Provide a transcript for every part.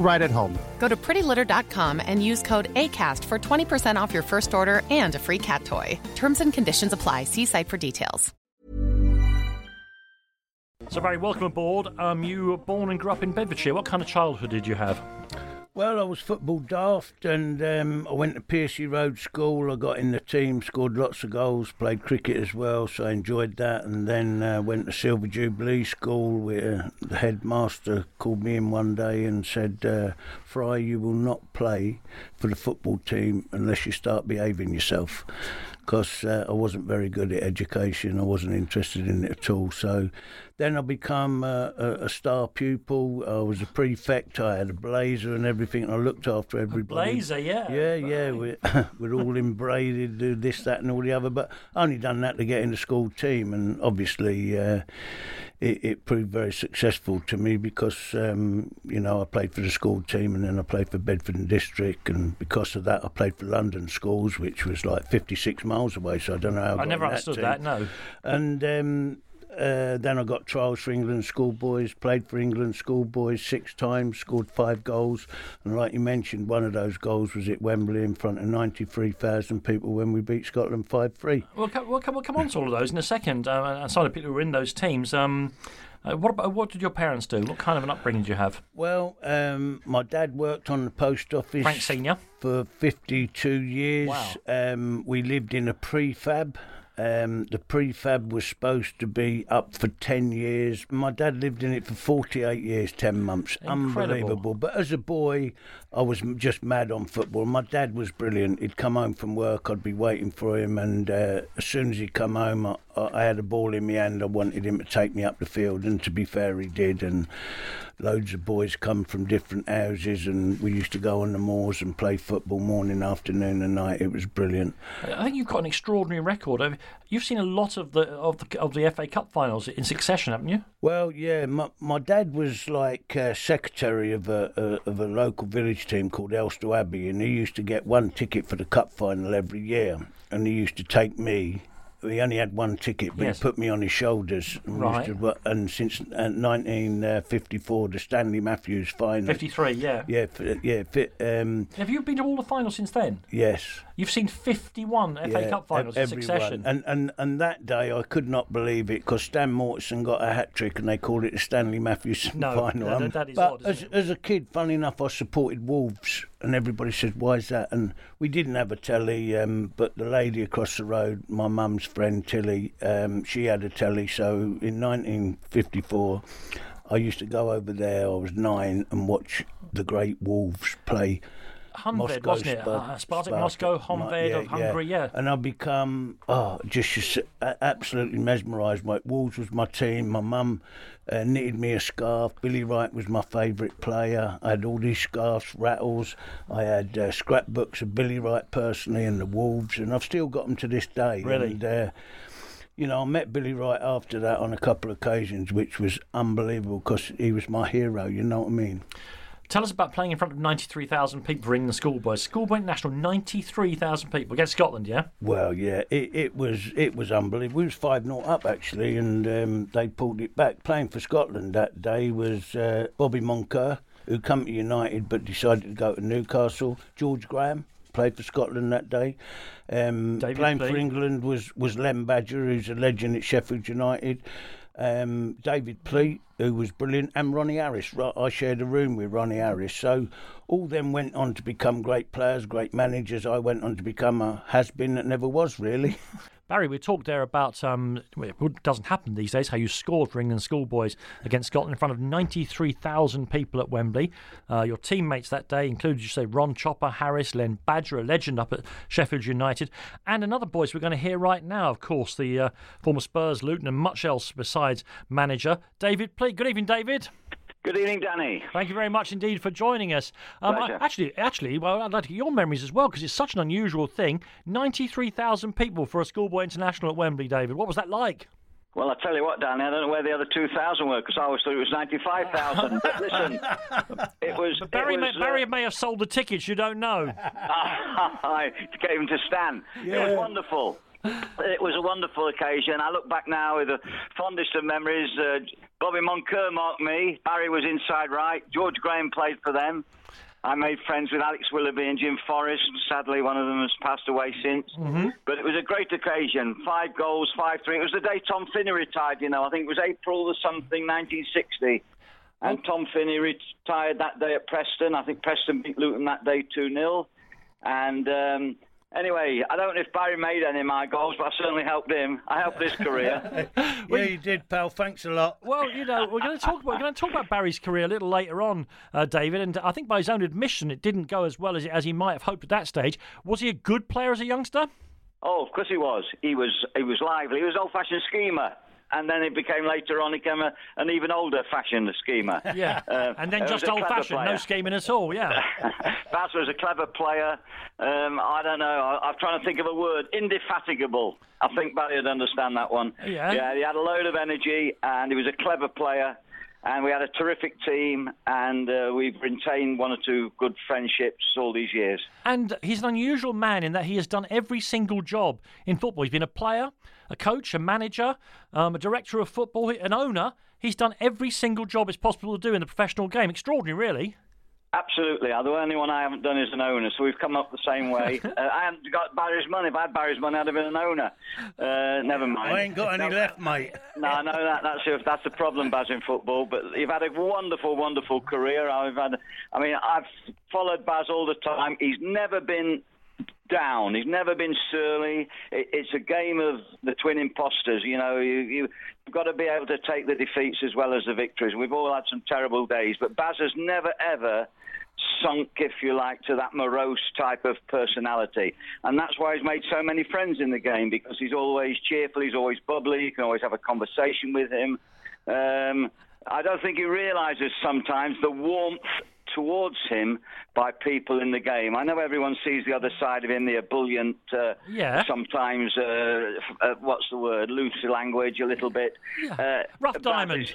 right at home. Go to prettylitter.com and use code ACAST for 20% off your first order and a free cat toy. Terms and conditions apply. See site for details. So, Barry, welcome aboard. Um, you were born and grew up in Bedfordshire. What kind of childhood did you have? Well, I was football daft, and um, I went to Piercy Road School. I got in the team, scored lots of goals, played cricket as well, so I enjoyed that. And then uh, went to Silver Jubilee School, where the headmaster called me in one day and said, uh, "Fry, you will not play for the football team unless you start behaving yourself." Because uh, I wasn't very good at education, I wasn't interested in it at all. So then I became uh, a, a star pupil. I was a prefect. I had a blazer and everything. I looked after everybody. Blazer, yeah. Yeah, yeah. We're, we're all embroidered, do this, that, and all the other. But I only done that to get in the school team, and obviously uh, it, it proved very successful to me because um, you know I played for the school team, and then I played for Bedford and District, and because of that I played for London Schools, which was like 56 miles away. So I don't know how I, I never in understood team. that, no. And um, uh, then I got trials for England schoolboys, played for England schoolboys six times, scored five goals. And like you mentioned, one of those goals was at Wembley in front of 93,000 people when we beat Scotland 5 3. We'll, co- we'll, come, we'll come on to all of those in a second. Uh, and some of the people who were in those teams. Um, uh, what, about, what did your parents do? What kind of an upbringing did you have? Well, um, my dad worked on the post office Frank Senior. for 52 years. Wow. Um, we lived in a prefab. Um, the prefab was supposed to be up for 10 years. My dad lived in it for 48 years, 10 months. Incredible. Unbelievable. But as a boy, I was just mad on football. My dad was brilliant. He'd come home from work, I'd be waiting for him, and uh, as soon as he'd come home, I, I had a ball in my hand. I wanted him to take me up the field, and to be fair, he did. And loads of boys come from different houses, and we used to go on the moors and play football morning, afternoon, and night. It was brilliant. I think you've got an extraordinary record. You've seen a lot of the of the of the FA Cup finals in succession, haven't you? Well, yeah, my, my dad was like uh, secretary of a, a of a local village team called Elstow Abbey, and he used to get one ticket for the cup final every year, and he used to take me. He only had one ticket, but Yes. he put me on his shoulders. And, Right. to and since uh, 1954, the Stanley Matthews final. Fifty three, yeah. Yeah, f- yeah, um, Have you been to all the finals since then? yes. You've seen fifty one FA Yeah, Cup finals in succession. And, and and that day I could not believe it because Stan Mortensen got a hat trick and they called it the Stanley Matthews No, final. that- Um, that is but odd, as, as a kid, funny enough, I supported Wolves and everybody said, why is that? And we didn't have a telly, um, but the lady across the road, my mum's friend Tilly, um, she had a telly. So in 1954, I used to go over there, I was nine, and watch the great Wolves play. Honved, wasn't it? Spar- Uh, Spartak Spartak, Moscow, Mo- Honved of Hungary, yeah. And I become oh just, absolutely mesmerised. My Wolves was my team. My mum uh, knitted me a scarf. Billy Wright was my favourite player. I had all these scarves, rattles. I had uh, scrapbooks of Billy Wright personally and the Wolves, and I've still got them to this day. Really? And, uh, you know, I met Billy Wright after that on a couple of occasions, which was unbelievable because he was my hero. You know what I mean? Tell us about playing in front of 93,000 people for England schoolboys. Schoolboy International, 93,000 people against Scotland, yeah? Well, yeah, it, it was it was unbelievable. We was five 0 up actually, and um, they pulled it back. Playing for Scotland that day was uh, Bobby Moncur, who come to United but decided to go to Newcastle. George Graham played for Scotland that day. Um, playing Pleat. for England was was Len Badger, who's a legend at Sheffield United. Um, David Pleat, who was brilliant, and Ronnie Harris. I shared a room with Ronnie Harris. So all them went on to become great players, great managers. I went on to become a has been that never was, really. Barry, we talked there about um, it doesn't happen these days. How you scored for England schoolboys against Scotland in front of ninety-three thousand people at Wembley. Uh, your teammates that day included, you say, Ron Chopper, Harris, Len Badger, a legend up at Sheffield United, and another voice we're going to hear right now. Of course, the uh, former Spurs, Luton, and much else besides manager David Pleat. Good evening, David. Good evening, Danny. Thank you very much indeed for joining us. Um, I, actually, actually, well, I'd like to get your memories as well because it's such an unusual thing. Ninety-three thousand people for a schoolboy international at Wembley. David, what was that like? Well, I tell you what, Danny, I don't know where the other 2,000 were because I always thought it was 95,000. but listen, it was. But Barry, it was, may, Barry uh, may have sold the tickets, you don't know. I gave him to Stan. Yeah. It was wonderful. It was a wonderful occasion. I look back now with the fondest of memories. Uh, Bobby Moncur marked me. Barry was inside right. George Graham played for them. I made friends with Alex Willoughby and Jim Forrest. Sadly, one of them has passed away since. Mm-hmm. But it was a great occasion. Five goals, five three. It was the day Tom Finney retired. You know, I think it was April or something, 1960. And oh. Tom Finney retired that day at Preston. I think Preston beat Luton that day 2 0. And um, Anyway, I don't know if Barry made any of my goals, but I certainly helped him. I helped his career. yeah, you did, pal. Thanks a lot. Well, you know, we're going to talk. About, we're going to talk about Barry's career a little later on, uh, David. And I think by his own admission, it didn't go as well as as he might have hoped at that stage. Was he a good player as a youngster? Oh, of course he was. He was. He was lively. He was old-fashioned schemer and then it became later on, it became a, an even older fashioned schemer. Yeah, uh, and then just old fashioned, no scheming at all. Yeah, Baz was a clever player. Um, I don't know. I, I'm trying to think of a word. Indefatigable. I think Barry would understand that one. Yeah. Yeah, he had a load of energy, and he was a clever player and we had a terrific team, and uh, we've retained one or two good friendships all these years. And he's an unusual man in that he has done every single job in football. He's been a player, a coach, a manager, um, a director of football, an owner. He's done every single job it's possible to do in the professional game. Extraordinary, really. Absolutely. The only one I haven't done is an owner, so we've come up the same way. uh, I haven't got Barry's money. If I had Barry's money, I'd have been an owner. Uh, never mind. I ain't got any no, left, mate. No, I know that. That's that's the problem, Baz, in football. But you've had a wonderful, wonderful career. I've had. I mean, I've followed Baz all the time. He's never been down. He's never been surly. It's a game of the twin imposters. You know, you, you, have got to be able to take the defeats as well as the victories. We've all had some terrible days, but Baz has never ever sunk, if you like, to that morose type of personality. And that's why he's made so many friends in the game because he's always cheerful, he's always bubbly, you can always have a conversation with him. Um, I don't think he realises sometimes the warmth towards him by people in the game. I know everyone sees the other side of him, the ebullient, uh, yeah. sometimes, uh, uh, what's the word, loose language a little bit. Yeah. Uh, Rough diamond. Is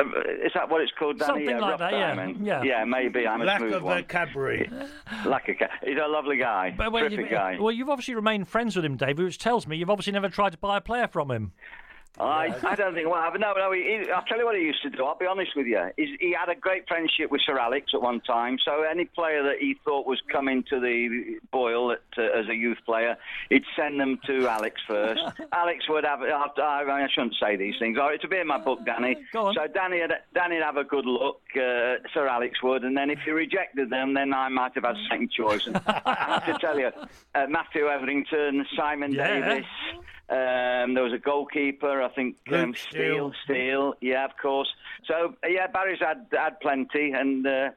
Um, that what it's called, Danny? Something yeah, like that, diamond. yeah. Yeah, maybe. I'm a Lack smooth of one. vocabulary. Lack of He's a lovely guy. But, well, Terrific guy. Well, you've obviously remained friends with him, David, which tells me you've obviously never tried to buy a player from him. I, I don't think. Well, no, no. He, he, I'll tell you what he used to do. I'll be honest with you. He's, he had a great friendship with Sir Alex at one time. So any player that he thought was coming to the boil at, uh, as a youth player, he'd send them to Alex first. Alex would have. I, I shouldn't say these things. Oh, it's a bit in my book, Danny. Go on. So Danny, Danny'd have a good look. Uh, Sir Alex would, and then if he rejected them, then I might have had second choice. And I have to tell you, uh, Matthew Etherington, Simon yeah. Davis. Um, there was a goalkeeper, I think, um, Steele. Steele, yeah, of course. So yeah, Barry's had had plenty, and uh,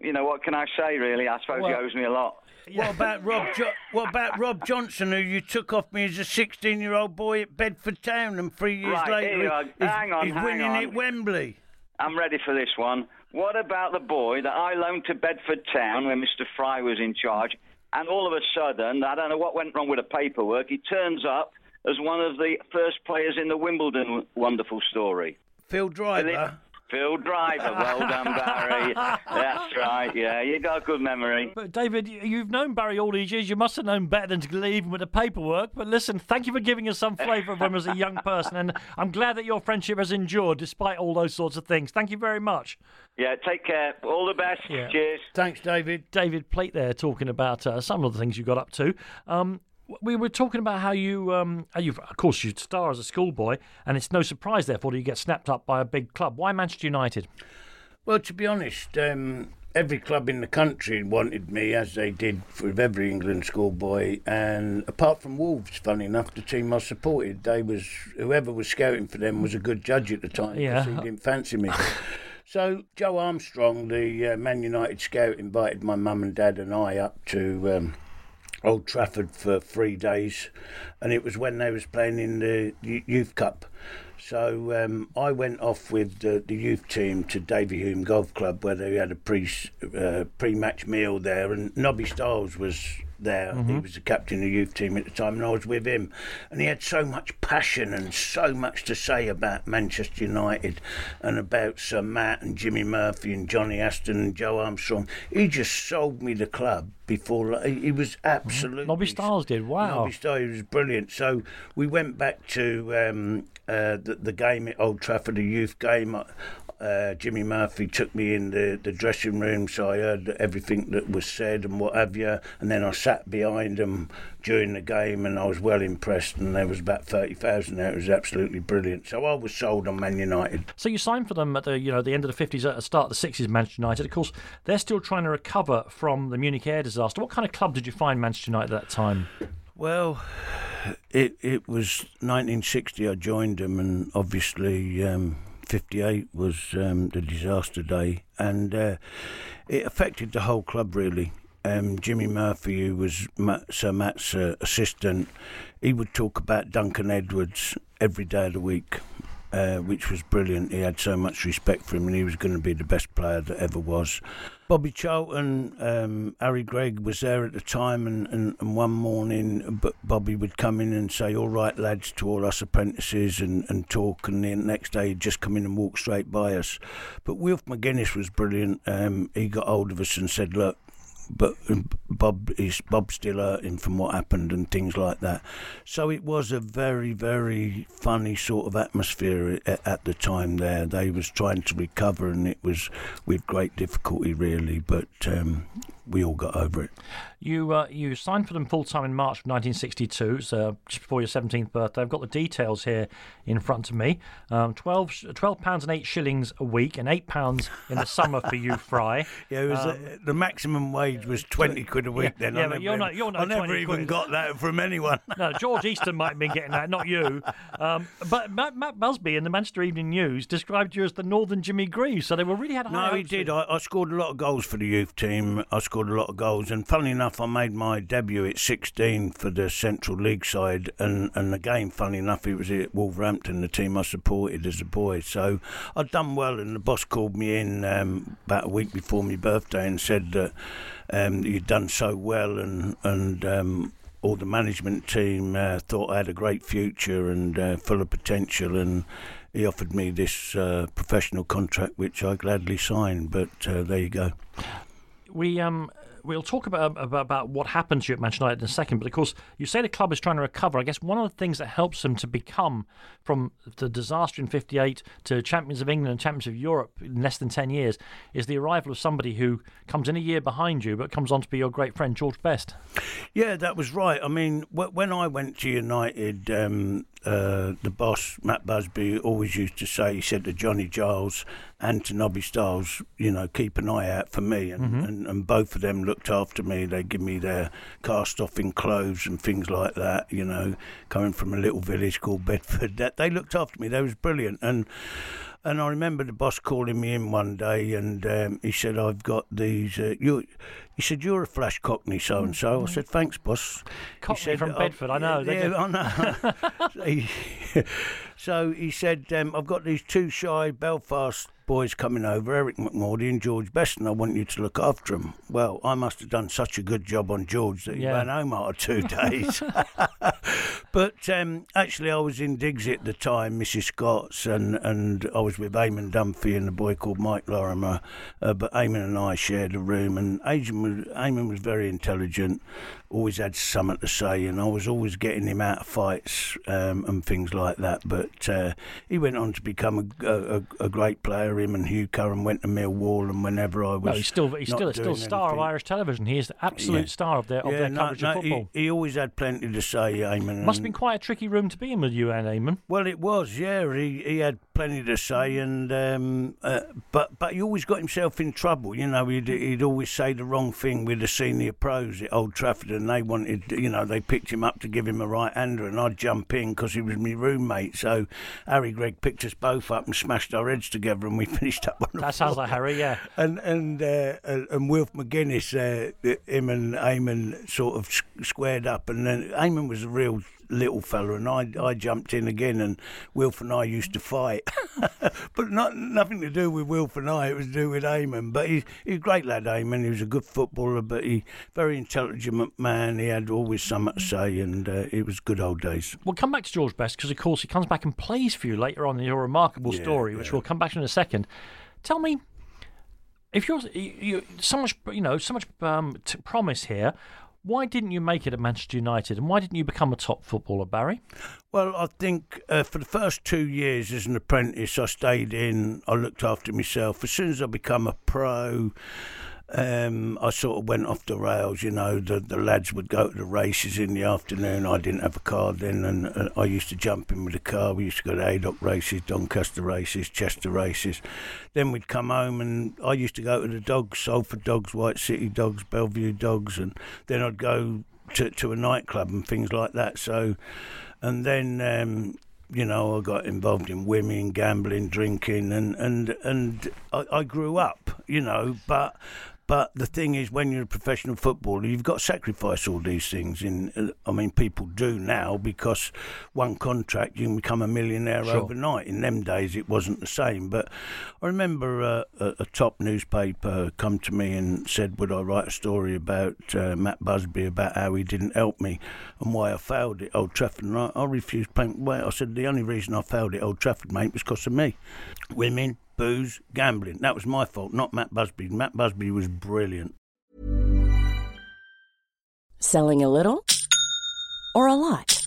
you know what can I say? Really, I suppose well, he owes me a lot. What about Rob? Jo- what about Rob Johnson, who you took off me as a 16-year-old boy at Bedford Town, and three years right, later, he's, hang on, he's hang winning on. at Wembley. I'm ready for this one. What about the boy that I loaned to Bedford Town when Mr. Fry was in charge? And all of a sudden, I don't know what went wrong with the paperwork. He turns up as one of the first players in the Wimbledon wonderful story. Phil Driver. Phil Driver, well done, Barry. That's right. Yeah, you got a good memory. But David, you've known Barry all these years. You must have known better than to leave him with the paperwork. But listen, thank you for giving us some flavour of him as a young person, and I'm glad that your friendship has endured despite all those sorts of things. Thank you very much. Yeah, take care. All the best. Yeah. Cheers. Thanks, David. David Pleat there talking about uh, some of the things you got up to. Um, we were talking about how you, um, how you, of course, you star as a schoolboy, and it's no surprise, therefore, that you get snapped up by a big club. Why Manchester United? Well, to be honest, um, every club in the country wanted me, as they did with every England schoolboy. And apart from Wolves, funny enough, the team I supported, they was whoever was scouting for them was a good judge at the time. Yeah. he didn't fancy me. So Joe Armstrong, the uh, Man United scout, invited my mum and dad and I up to um, Old Trafford for three days, and it was when they was playing in the Youth Cup. So um, I went off with the, the youth team to Davyhulme Golf Club where they had a pre uh, pre match meal there, and Nobby Stiles was there. He was the captain of the youth team at the time, and I was with him. And he had so much passion and so much to say about Manchester United and about Sir Matt and Jimmy Murphy and Johnny Aston and Joe Armstrong. He just sold me the club before. He he was absolutely. Nobby Stiles did. Wow. Nobby Stiles was brilliant. So we went back to um, uh, the, the game at Old Trafford, the youth game. Uh, Jimmy Murphy took me in the, the dressing room, so I heard everything that was said and what have you. And then I sat behind them during the game, and I was well impressed. And there was about thirty thousand there. It was absolutely brilliant. So I was sold on Man United. So you signed for them at the you know the end of the fifties, at the start of the sixties. Manchester United, of course, they're still trying to recover from the Munich air disaster. What kind of club did you find Manchester United at that time? Well, it it was 1960. I joined them, and obviously um, 58 was um, the disaster day, and uh, it affected the whole club really. Um, Jimmy Murphy, who was Ma- Sir Matt's uh, assistant, he would talk about Duncan Edwards every day of the week. Uh, which was brilliant. He had so much respect for him, and he was going to be the best player that ever was. Bobby Charlton, um, Harry Gregg was there at the time, and, and, and one morning, Bobby would come in and say, "All right, lads," to all us apprentices, and, and talk. And the next day, he'd just come in and walk straight by us. But Wilf McGuinness was brilliant. Um, he got hold of us and said, "Look." But um, Bob is Bob still hurting from what happened and things like that. So it was a very, very funny sort of atmosphere at, at the time. There, they was trying to recover, and it was with great difficulty, really. But um, we all got over it. You uh, you signed for them full time in March of 1962, so just before your 17th birthday. I've got the details here in front of me. Um, 12 12 pounds and eight shillings a week, and eight pounds in the summer for you, Fry. Yeah, it was uh, the maximum wage was twenty quid a week. yeah, then yeah, I but never you're not- you're not I never even quid. got that from anyone. No, George Eastham might have been getting that, not you. Um, but Matt, Matt Busby in the Manchester Evening News described you as the Northern Jimmy Greaves, so they were really had high No, he did. I, I scored a lot of goals for the youth team. I scored a lot of goals, and funnily enough, I made my debut at 16 for the Central League side. And, and again, funnily enough, it was at Wolverhampton, the team I supported as a boy. So I'd done well, and the boss called me in um, about a week before my birthday and said that um, you'd done so well, and and um, all the management team uh, thought I had a great future and uh, full of potential, and he offered me this uh, professional contract, which I gladly signed. But uh, there you go. We um we'll talk about, about about what happened to you at Manchester United in a second. But of course, you say the club is trying to recover. I guess one of the things that helps them to become from the disaster in '58 to champions of England and champions of Europe in less than ten years is the arrival of somebody who comes in a year behind you, but comes on to be your great friend George Best. Yeah, that was right. I mean, when I went to United, um, uh, the boss, Matt Busby, always used to say, he said to Johnny Giles and to Nobby Stiles, you know, keep an eye out for me. And, and, and both of them looked after me. They give me their cast off in clothes and things like that, you know, coming from a little village called Bedford. That They looked after me. They was brilliant. And and I remember the boss calling me in one day, and um, he said, "I've got these." Uh, you, he said, "You're a flash cockney, so and so." I said, "Thanks, boss." He Cockney said, from "Oh, Bedford, I know, they Yeah. I know. so, he, so he said, um, "I've got these two shy Belfast boys coming over, Eric McMordie and George Best, and I want you to look after them." Well, I must have done such a good job on George that he Yeah. ran home after two days. But um, actually, I was in Digsy at the time, Mrs. Scott's, and, and I was with Eamon Dunphy and a boy called Mike Lorimer. Uh, but Eamon and I shared a room, and Eamon was, Eamon was very intelligent, always had something to say, and I was always getting him out of fights um, and things like that. But uh, he went on to become a, a, a great player. Him and Hugh Curran went to Millwall, and whenever I was. No, he's still he's still still star of Irish television. He is the absolute Yeah. star of their of yeah, their no, coverage no, of football. He, he always had plenty to say, Eamon. Must have been quite a tricky room to be in with you and Eamon. Well, it was, yeah. He he had plenty to say, and um, uh, but but he always got himself in trouble. You know, he'd he'd always say the wrong thing with the senior pros at Old Trafford, and they wanted, you know, they picked him up to give him a right hander, and I'd jump in because he was my roommate. So Harry Gregg picked us both up and smashed our heads together, and we finished up on That sounds like Harry, yeah. and and uh, and Wilf McGuinness, uh, him and Eamon sort of squared up, and then Eamon was a real little fella, and I I jumped in again, and Wilf and I used to fight, but not nothing to do with Wilf and I. It was to do with Eamon. But he he's a great lad, Eamon. He was a good footballer, but he very intelligent man. He had always something to say, and uh, it was good old days. We'll come back to George Best because, of course, he comes back and plays for you later on in your remarkable Yeah, story, which yeah. we'll come back to in a second. Tell me, if you're you, you, so much, you know, so much um, t- promise here, why didn't you make it at Manchester United, and why didn't you become a top footballer, Barry? Well, I think uh, for the first two years as an apprentice, I stayed in. I looked after myself. As soon as I become a pro, um, I sort of went off the rails. You know, the the lads would go to the races in the afternoon. I didn't have a car then, and I used to jump in with a car. We used to go to Haydock races, Doncaster races, Chester races. Then we'd come home, and I used to go to the dogs, Salford Dogs, White City Dogs, Belle Vue Dogs, and then I'd go to to a nightclub and things like that. So and then um, you know I got involved in women, gambling, drinking, and and and I, I grew up, you know, but. But the thing is, when you're a professional footballer, you've got to sacrifice all these things. In, I mean, people do now because one contract you can become a millionaire Sure. overnight. In them days, it wasn't the same. But I remember uh, a, a top newspaper come to me and said, "Would I write a story about uh, Matt Busby about how he didn't help me and why I failed at Old Trafford?" And I, I refused paying. Well, I said the only reason I failed at Old Trafford, mate, was because of me. Women, booze, gambling. That was my fault, not Matt Busby. Matt Busby was brilliant. Selling a little or a lot?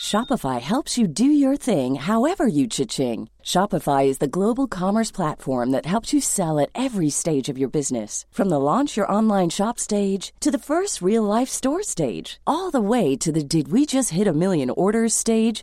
Shopify helps you do your thing however you cha-ching. Shopify is the global commerce platform that helps you sell at every stage of your business. From the launch your online shop stage to the first real life store stage, all the way to the did we just hit a million orders stage.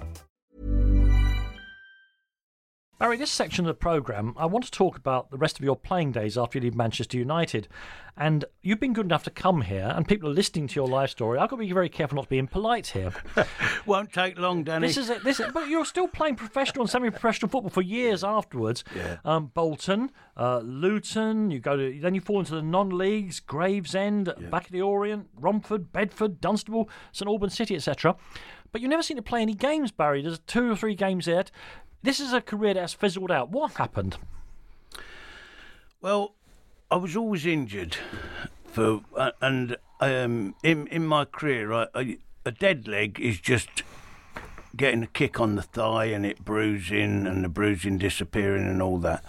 Barry, this section of the programme, I want to talk about the rest of your playing days after you leave Manchester United. And you've been good enough to come here, and people are listening to your life story. I've got to be very careful not to be impolite here. Won't take long, Danny. This is it. This, is, but you're still playing professional and semi-professional football for years afterwards. Yeah. Um, Bolton, uh, Luton. You go to then you fall into the non-leagues, Gravesend, back at the Orient, Romford, Bedford, Dunstable, St Albans City, etc. But you never seem to play any games, Barry. There's two or three games there. This is a career that has fizzled out. What happened? Well, I was always injured, for uh, and um, in in my career, I, I, a dead leg is just getting a kick on the thigh and it bruising and the bruising disappearing and all that.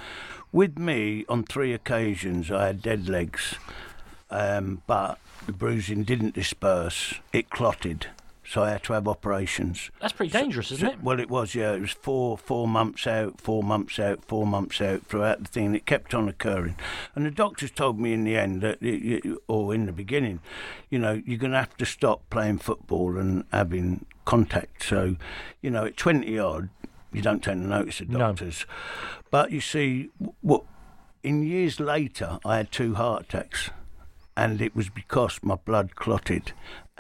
With me, on three occasions, I had dead legs. um, but the bruising didn't disperse. It clotted. So I had to have operations. That's pretty dangerous, isn't it? Well, it was, yeah. It was four four months out, four months out, four months out throughout the thing. It kept on occurring. And the doctors told me in the end, that, or in the beginning, you know, you're going to have to stop playing football and having contact. So, you know, at 20 odd, you don't tend to notice the doctors. No. But you see, what in years later, I had two heart attacks, and it was because my blood clotted,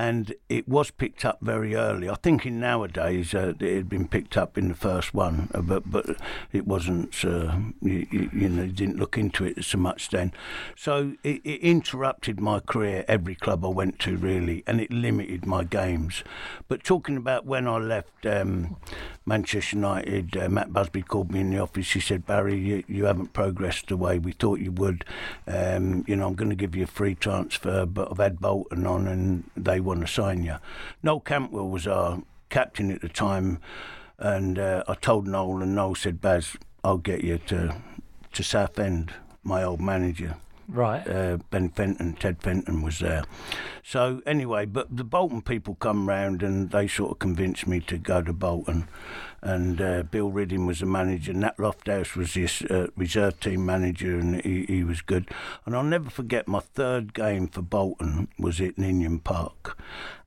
and it was picked up very early. I think in nowadays uh, it had been picked up in the first one, uh, but but it wasn't. Uh, you, you, know, didn't look into it so much then. So it, it, interrupted my career. Every club I went to really, and it limited my games. But talking about when I left um, Manchester United, uh, Matt Busby called me in the office. He said, Barry, you, you haven't progressed the way we thought you would. Um, you know, I'm going to give you a free transfer, but I've had Bolton on, and they want to sign you. Noel Cantwell was our captain at the time, and uh, I told Noel, and Noel said, Baz, I'll get you to to Southend, my old manager. Right. Uh, ben Fenton, Ted Fenton was there. So anyway, but the Bolton people come round and they sort of convinced me to go to Bolton and uh, Bill Ridding was the manager. Nat Lofthouse was his uh, reserve team manager, and he, he was good. And I'll never forget my third game for Bolton was at Ninian Park,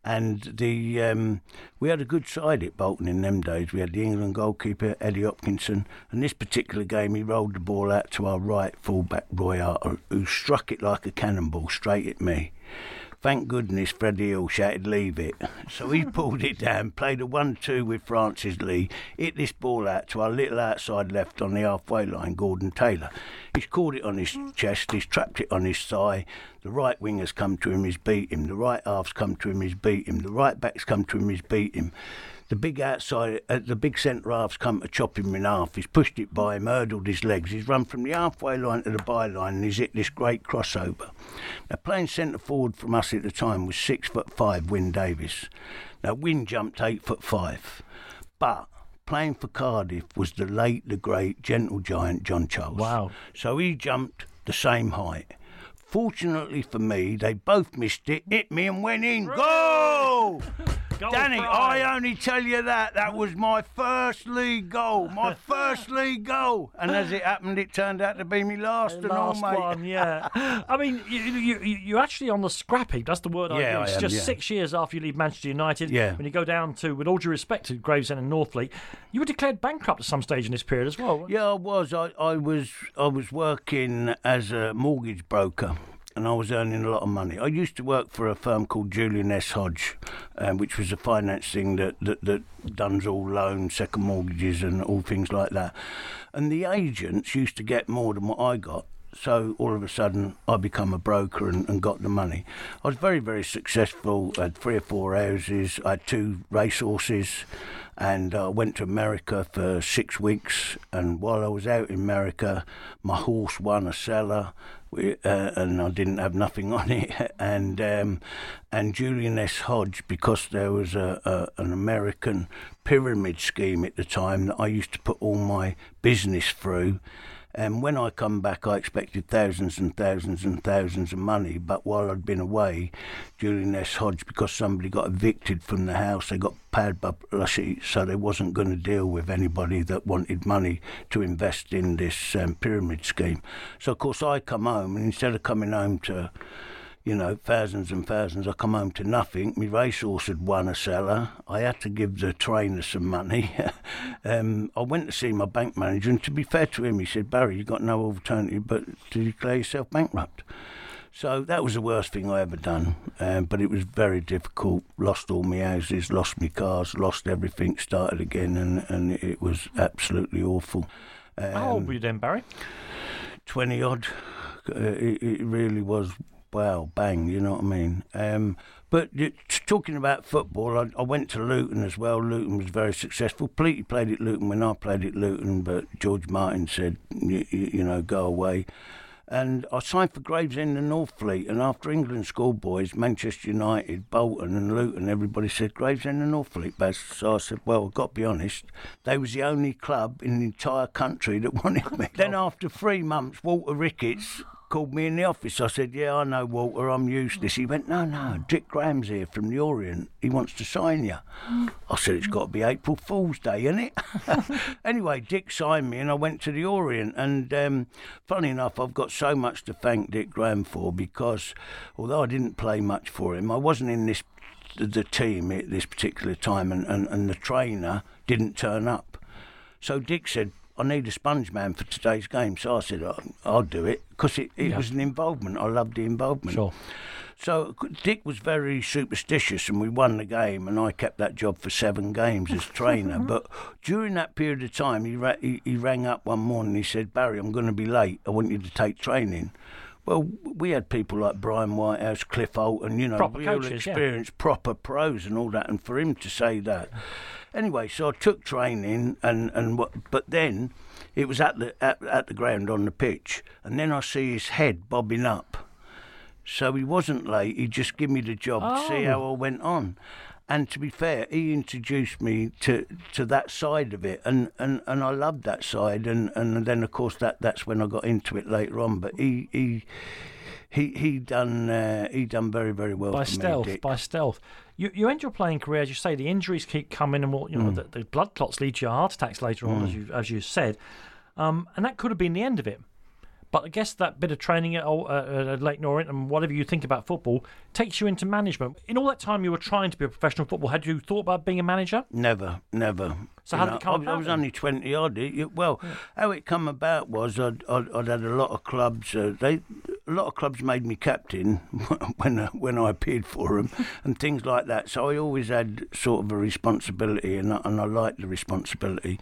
and the um, we had a good side at Bolton in them days. We had the England goalkeeper Eddie Hopkinson, and this particular game he rolled the ball out to our right fullback Roy Hartle, who struck it like a cannonball straight at me. Thank goodness Freddie Hill shouted, leave it. So he pulled it down, played a 1 2 with Francis Lee, hit this ball out to our little outside left on the halfway line, Gordon Taylor. He's caught it on his chest, he's trapped it on his thigh. The right winger's come to him, he's beat him. The right half's come to him, he's beat him. The right back's come to him, he's beat him the big outside, uh, the big centre half's come to chop him in half. He's pushed it by him, hurdled his legs. He's run from the halfway line to the byline and he's hit this great crossover. Now, playing centre forward from us at the time was six foot five, Wyn Davies. Now, Wyn jumped eight foot five, but playing for Cardiff was the late, the great, gentle giant John Charles. Wow. So he jumped the same height. Fortunately for me, they both missed it, hit me, and went in. Go! Goal Danny, I only tell you that. That was my first league goal. My first league goal. And as it happened, it turned out to be my last and last all, mate. one, yeah. I mean, you, you, you, are actually on the scrap heap. That's the word yeah, I use. I am, Just yeah. six years after you leave Manchester United, yeah. when you go down to, with all due respect to Gravesend and Northfleet, you were declared bankrupt at some stage in this period as well. Yeah, I was. I, I was. I was working as a mortgage broker and I was earning a lot of money. I used to work for a firm called Julian S. Hodge, um, which was a financing that, that, that does all loans, second mortgages, and all things like that. And the agents used to get more than what I got. So all of a sudden, I become a broker and, and got the money. I was very, very successful. I had three or four houses. I had two racehorses and I uh, went to America for six weeks. And while I was out in America, my horse won a seller, uh, and I didn't have nothing on it. And um, and Julian S. Hodge, because there was a, a, an American pyramid scheme at the time that I used to put all my business through. And when I come back, I expected thousands and thousands and thousands of money. But while I'd been away, Julian S. Hodge, because somebody got evicted from the house, they got paid publicity, so they wasn't going to deal with anybody that wanted money to invest in this um, pyramid scheme. So, of course, I come home, and instead of coming home to you know, thousands and thousands. I come home to nothing. My racehorse had won a seller. I had to give the trainer some money. um, I went to see my bank manager, and to be fair to him, he said, Barry, you've got no alternative but to declare yourself bankrupt. So that was the worst thing I ever done. Um, but it was very difficult. Lost all my houses, lost my cars, lost everything, started again, and, and it was absolutely awful. Um, How old were you then, Barry? 20 odd. Uh, it, it really was wow, bang, you know what I mean? Um, but talking about football, I, I, went to Luton as well. Luton was very successful. Pleaty played at Luton when I played at Luton, but George Martin said, you, you know, go away. And I signed for Gravesend and Northfleet. And after England schoolboys, Manchester United, Bolton and Luton, everybody said Gravesend and Northfleet, Baz. So I said, well, I've got to be honest, they was the only club in the entire country that wanted me. then after three months, Walter Ricketts called me in the office. I said, "Yeah, I know, Walter. I'm useless." He went, "No, no. Dick Graham's here from the Orient. He wants to sign you." I said, "It's got to be April Fool's Day, isn't it?" anyway, Dick signed me, and I went to the Orient. And um, funny enough, I've got so much to thank Dick Graham for because although I didn't play much for him, I wasn't in this the, team at this particular time, and, and, and the trainer didn't turn up. So Dick said, I need a sponge man for today's game. So I said, I'll, I'll do it because it, it Yeah. was an involvement. I loved the involvement. Sure. So Dick was very superstitious, and we won the game, and I kept that job for seven games as trainer. but during that period of time, he, ra- he he rang up one morning. And he said, "Barry, I'm going to be late. I want you to take training." Well, we had people like Brian Whitehouse, Cliff Holton, you know, Proper real coaches, yeah. experienced, proper pros, and all that. And for him to say that, anyway, so I took training, and and what, but then it was at the at, at the ground on the pitch, and then I see his head bobbing up. So he wasn't late. He just gave me the job to see oh. how I went on. And to be fair, he introduced me to, to that side of it, and, and, and I loved that side. And, and then of course that, that's when I got into it later on. But he he he he done uh, he done very very well by me, stealth, Dick. by stealth. You you end your playing career, as you say, the injuries keep coming, and what you know, Mm. the, the blood clots lead to heart attacks later on, as you as you said, um, and that could have been the end of it. But I guess that bit of training at, uh, at Leyton Orient and whatever you think about football takes you into management. In all that time you were trying to be a professional football, had you thought about being a manager? Never, never. So how did it come I, was- I was only twenty odd. It- it- well, how it come about was I'd, I'd, I'd had a lot of clubs. Uh, they a lot of clubs made me captain when uh, when I appeared for them and things like that. So I always had sort of a responsibility, and I, and I liked the responsibility.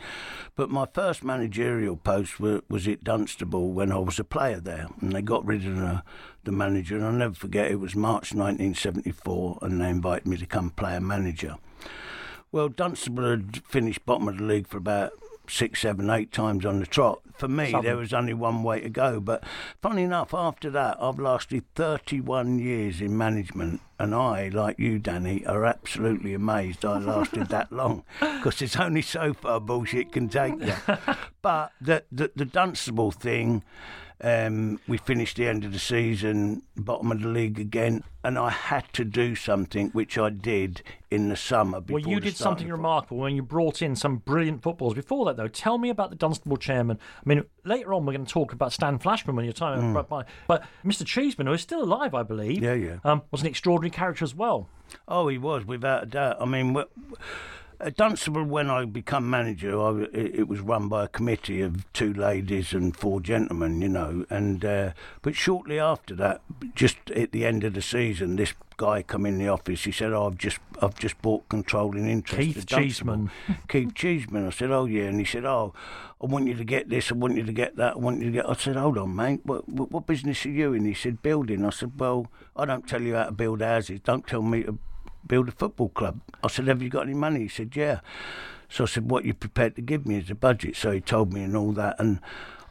But my first managerial post was, was at Dunstable when I was a player there, and they got rid of the, the manager. And I'll never forget it was March 1974, and they invited me to come play a manager. Well, Dunstable had finished bottom of the league for about six, seven, eight times on the trot. For me, Something. there was only one way to go. But funny enough, after that, I've lasted 31 years in management. And I, like you, Danny, are absolutely amazed I lasted that long because it's only so far bullshit can take you. but the, the, the Dunstable thing, um, we finished the end of the season, bottom of the league again, and I had to do something, which I did in the summer. Before Well, you did something remarkable when you brought in some brilliant footballers. Before that, though, tell me about the Dunstable chairman. I mean, later on, we're going to talk about Stan Flashman when you're time. But, but Mr. Cheeseman, who is still alive, I believe. Yeah, yeah. Um, was an extraordinary character as well. Oh, he was without a doubt. I mean, at Dunstable, when I become manager, I, it, it was run by a committee of two ladies and four gentlemen, you know. And uh, but shortly after that, just at the end of the season, this guy come in the office. He said, oh, "I've just I've just bought controlling interest." Keith Cheeseman. Keith Cheeseman. I said, "Oh yeah," and he said, "Oh, I want you to get this. I want you to get that. I want you to get." I said, "Hold on, mate. What what, what business are you in?" He said, "Building." I said, "Well, I don't tell you how to build houses. Don't tell me to build a football club." I said, "Have you got any money?" He said, "Yeah." So I said, "What you prepared to give me as a budget?" So he told me and all that, and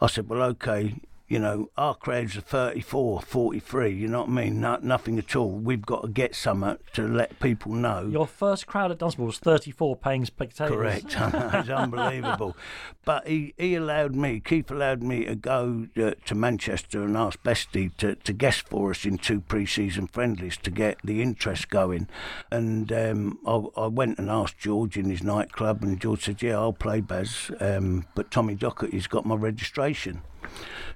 I said, "Well, okay." You know, our crowds are 34, 43, you know what I mean? No, nothing at all. We've got to get something to let people know. Your first crowd at Dunstable was 34 paying spectators. Correct. it's unbelievable. But he, he allowed me, Keith allowed me to go uh, to Manchester and ask Bestie to, to guest for us in two pre season friendlies to get the interest going. And um, I, I went and asked George in his nightclub, and George said, Yeah, I'll play Baz, um, but Tommy Docherty's got my registration.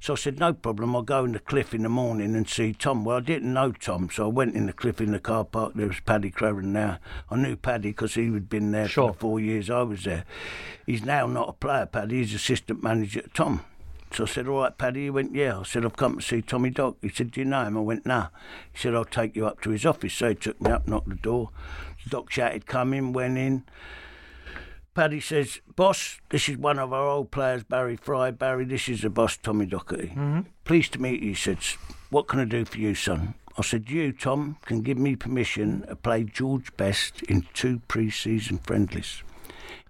So I said, no problem, I'll go in the cliff in the morning and see Tom. Well, I didn't know Tom, so I went in the cliff in the car park. There was Paddy Crerand there. I knew Paddy because he had been there Sure. for the four years I was there. He's now not a player, Paddy, he's assistant manager at Tom. So I said, all right, Paddy. He went, yeah. I said, I've come to see Tommy Doc. He said, do you know him? I went, nah. He said, I'll take you up to his office. So he took me up, knocked the door. Doc shouted, come in, went in. Paddy says, Boss, this is one of our old players, Barry Fry. Barry, this is the boss, Tommy Docherty. Mm-hmm. Pleased to meet you. He said, What can I do for you, son? I said, You, Tom, can give me permission to play George Best in two pre season friendlies.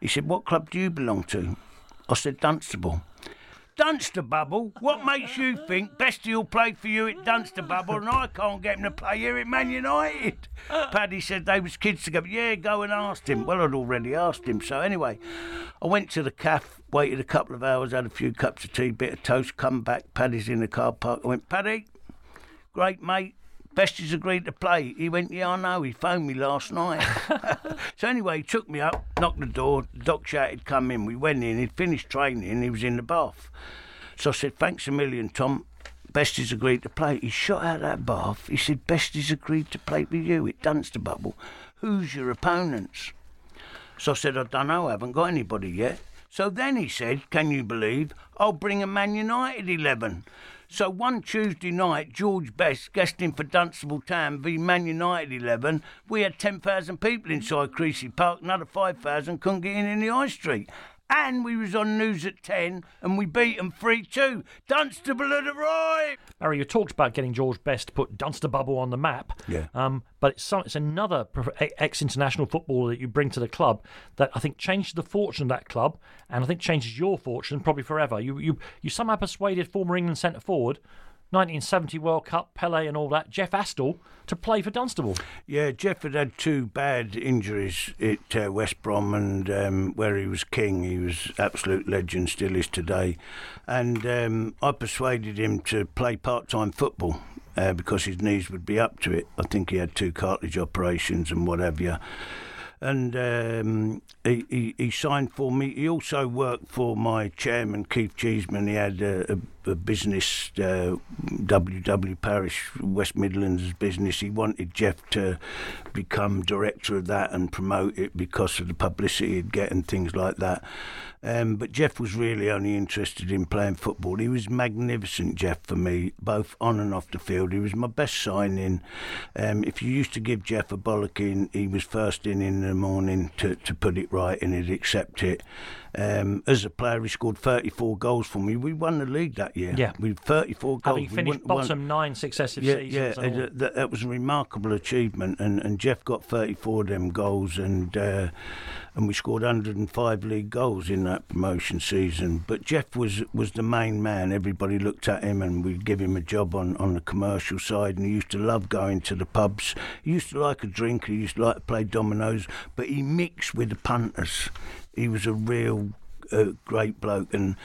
He said, What club do you belong to? I said, Dunstable. Dunstable? What makes you think Bestie will play for you at Dunster Bubble and I can't get him to play here at Man United? Paddy said they was kids together. Yeah, go and ask him. Well, I'd already asked him. So anyway, I went to the cafe, waited a couple of hours, had a few cups of tea, bit of toast, come back. Paddy's in the car park. I went, Paddy, great mate. Bestie's agreed to play. He went, Yeah, I know. He phoned me last night. so anyway, he took me up, knocked the door. The doc shouted, Come in. We went in. He'd finished training. He was in the bath. So I said, Thanks a million, Tom. Bestie's agreed to play. He shot out that bath. He said, Bestie's agreed to play with you at bubble. Who's your opponents? So I said, I don't know. I haven't got anybody yet. So then he said, Can you believe? I'll bring a Man United 11. So one Tuesday night, George Best guesting for Dunstable Town v Man United 11. We had 10,000 people inside Creasey Park, another 5,000 couldn't get in in the High Street. And we was on news at 10 and we beat them 3-2. Dunstable had arrived! Barry, you talked about getting George Best to put Dunstable on the map. Yeah. Um, but it's, some, it's another ex-international footballer that you bring to the club that I think changed the fortune of that club, and I think changes your fortune probably forever. You you you somehow persuaded former England centre forward 1970 World Cup, Pele and all that, Jeff Astle, to play for Dunstable. Yeah, Jeff had had two bad injuries at uh, West Brom, and um, where he was king, he was absolute legend, still is today. And um, I persuaded him to play part-time football. Uh, because his knees would be up to it. I think he had two cartilage operations and what have you and um, he, he, he, signed for me. He also worked for my chairman, Keith Cheeseman. He had a, a business, uh, WW Parish, West Midlands business. He wanted Jeff to become director of that and promote it because of the publicity he'd get and things like that. Um, but Jeff was really only interested in playing football. He was magnificent, Jeff, for me, both on and off the field. He was my best signing. Um, if you used to give Jeff a bollocking, he was first in in the morning to, to put it right and he'd accept it. Um, as a player, he scored 34 goals for me. We won the league that year. Yeah. We 34 goals. Having finished bottom won... nine successive yeah, seasons. Yeah, that, that, was a remarkable achievement. And, and Jeff got 34 of them goals and uh, and we scored 105 league goals in that promotion season. But Jeff was was the main man. Everybody looked at him, and we'd give him a job on, on the commercial side. And he used to love going to the pubs. He used to like a drink. He used to like to play dominoes. But he mixed with the punters. He was a real a great bloke, and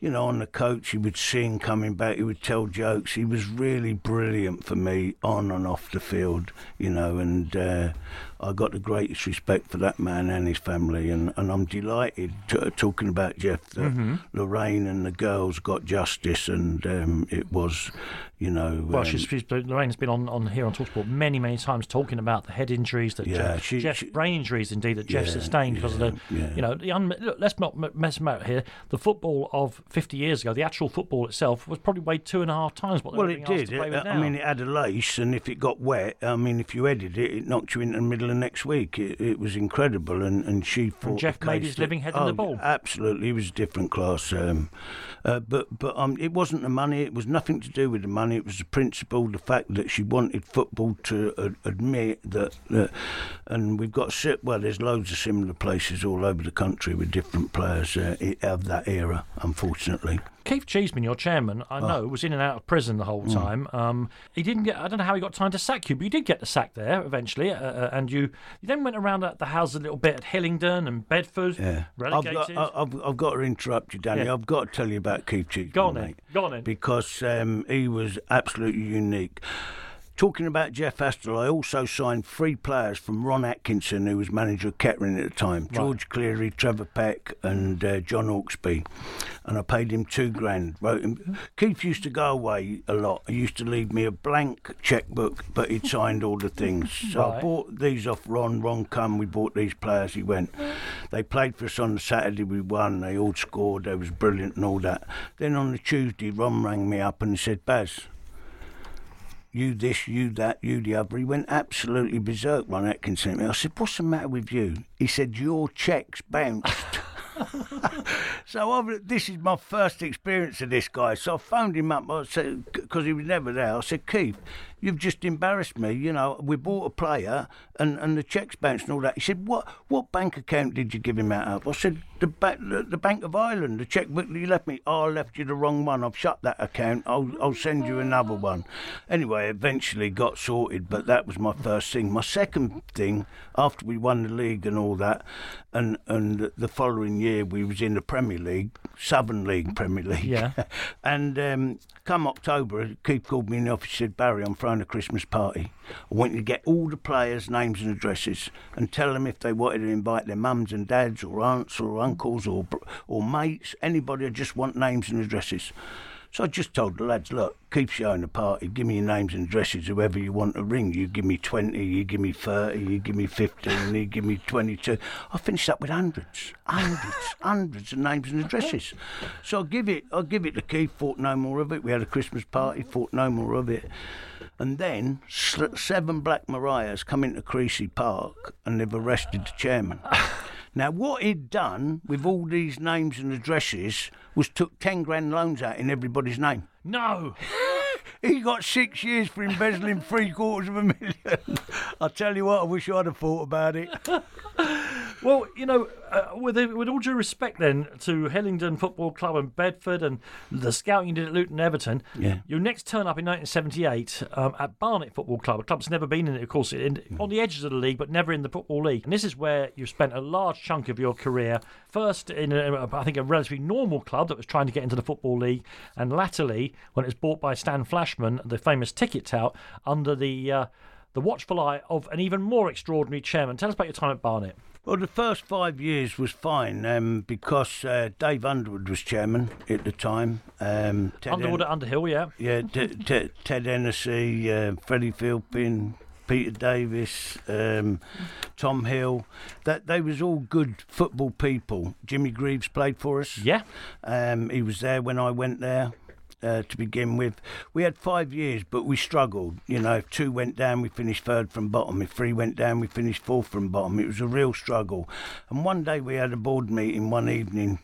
you know, on the coach, he would sing coming back, he would tell jokes. He was really brilliant for me on and off the field, you know, and uh, I got the greatest respect for that man and his family, and, and I'm delighted to, talking about Jeff that mm-hmm. Laraine and the girls got justice, and um, it was, you know. Well, um, she's, she's, Laraine's been on, on here on Talksport many, many times talking about the head injuries that yeah, Jeff, she, Jeff's she, brain injuries, indeed, that Jeff yeah, sustained because yeah, of the, you know, the un- look, let's not mess about here. The football of 50 years ago, the actual football itself, was probably weighed two and a half times what. Well, it did. It, I mean, it had a lace, and if it got wet, I mean, if you headed it, it knocked you into the middle of next week. It, it was incredible, and, and she. And Jeff made his living heading oh, the ball. Absolutely, he was a different class. Um, uh, but but um, it wasn't the money. It was nothing to do with the money. It was the principle, the fact that she wanted football to uh, admit that. Uh, and we've got well, there's loads of similar places all over the country with different players uh, of that era. Unfortunately. Keith Cheeseman, your chairman, I know, Oh. was in and out of prison the whole Mm. time. Um, he didn't get. I don't know how he got time to sack you, but you did get the sack there eventually, uh, uh, and you, you then went around at the house a little bit at Hillingdon and Bedford, Yeah. I've relegated. got, I- I've, I've got to interrupt you, Danny. Yeah. I've got to tell you about Keith Cheeseman. Go on then. mate, Go on then. Because um, he was absolutely unique. Talking about Jeff Astle, I also signed three players from Ron Atkinson, who was manager of Kettering at the time George Cleary, Trevor Peck, and uh, John Hawksby. And I paid him two grand. Wrote him. Keith used to go away a lot. He used to leave me a blank checkbook, but he'd signed all the things. So I bought these off Ron. Ron come, we bought these players. He went. They played for us on the Saturday. We won. They all scored. They was brilliant and all that. Then on the Tuesday, Ron rang me up and said, Baz, you this, you that, you the other. He went absolutely berserk, Ron Atkinson. I said, what's the matter with you? He said, your cheques bounced. so I've, this is my first experience of this guy. So I phoned him up. Because he was never there. I said, Keith, you've just embarrassed me. You know, we bought a player and, and the checks bounced and all that. He said, what what bank account did you give him out of? I said, the, ba- the, the Bank of Ireland, the checkbook you left me. Oh, I left you the wrong one. I've shut that account. I'll, I'll send you another one. Anyway, eventually got sorted, but that was my first thing. My second thing, after we won the league and all that, and, and the following year we was in the Premier League, Southern League Premier League. Yeah. and um, come October, Keith called me in the office and said, Barry, I'm throwing a Christmas party. I want you to get all the players' names and addresses and tell them if they wanted to invite their mums and dads or aunts or uncles or or mates, anybody I just want names and addresses. So I just told the lads, look, keep showing the party, give me your names and addresses, whoever you want to ring. You give me 20, you give me 30, you give me 15, you give me 22. I finished up with hundreds, hundreds, hundreds of names and addresses. So I'll give it, I'll give it to Keith, thought no more of it. We had a Christmas party, thought no more of it. And then sl- seven Black Marias come into Creasey Park and they've arrested the chairman. Now, what he'd done with all these names and addresses was took 10 grand loans out in everybody's name. No. He got six years for embezzling three quarters of a million. I tell you what, I wish I'd have thought about it. Well, you know, uh, with with all due respect, then to Hillingdon Football Club and Bedford and the scouting you did at Luton Everton, Yeah. your next turn up in 1978 um, at Barnet Football Club. A club that's never been in it, of course, in, on the edges of the league, but never in the football league. And this is where you spent a large chunk of your career. First in, a, I think, a relatively normal club that was trying to get into the football league, and latterly when it was bought by Stan Flashman, the famous ticket tout, under the uh, the watchful eye of an even more extraordinary chairman. Tell us about your time at Barnet. Well, the first five years was fine um, because uh, Dave Underwood was chairman at the time. Um, Underwood at Underhill, yeah. Yeah, T- T- Ted Hennessy, uh, Freddie Philpin, Peter Davis, um, Tom Hill. That they was all good football people. Jimmy Greaves played for us. Yeah. Um, he was there when I went there. Uh, to begin with, we had five years, but we struggled. You know, if two went down, we finished third from bottom. If three went down, we finished fourth from bottom. It was a real struggle. And one day we had a board meeting one evening,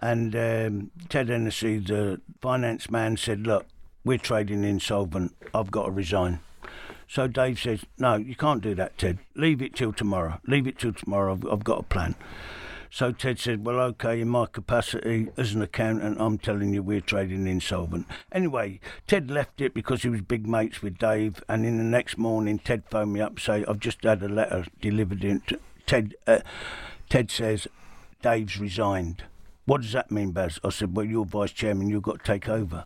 and um, Ted Hennessy, the finance man, said, "Look, we're trading insolvent. I've got to resign." So Dave says, "No, you can't do that, Ted. Leave it till tomorrow. Leave it till tomorrow. I've, I've got a plan." So Ted said, Well, okay, in my capacity as an accountant, I'm telling you we're trading insolvent. Anyway, Ted left it because he was big mates with Dave, and in the next morning, Ted phoned me up say, I've just had a letter delivered in. Ted, uh, Ted says, Dave's resigned. What does that mean, Baz? I said, Well, you're vice chairman, you've got to take over.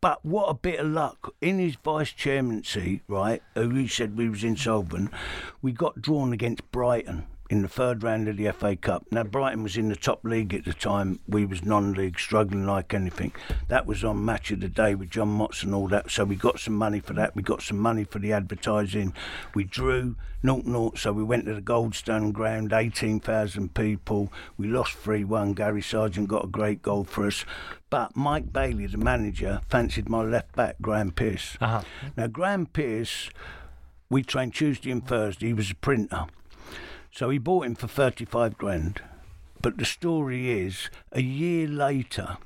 But what a bit of luck. In his vice chairmancy, right, who he said we was insolvent, we got drawn against Brighton in the third round of the FA Cup. Now Brighton was in the top league at the time. We was non-league, struggling like anything. That was on Match of the Day with John Motts and all that. So we got some money for that. We got some money for the advertising. We drew 0-0, so we went to the Goldstone ground, 18,000 people. We lost 3-1. Gary Sargent got a great goal for us. But Mike Bailey, the manager, fancied my left back, Graham Pearce. Uh-huh. Now Graham Pearce, we trained Tuesday and Thursday. He was a printer. So he bought him for 35 grand. But the story is, a year later,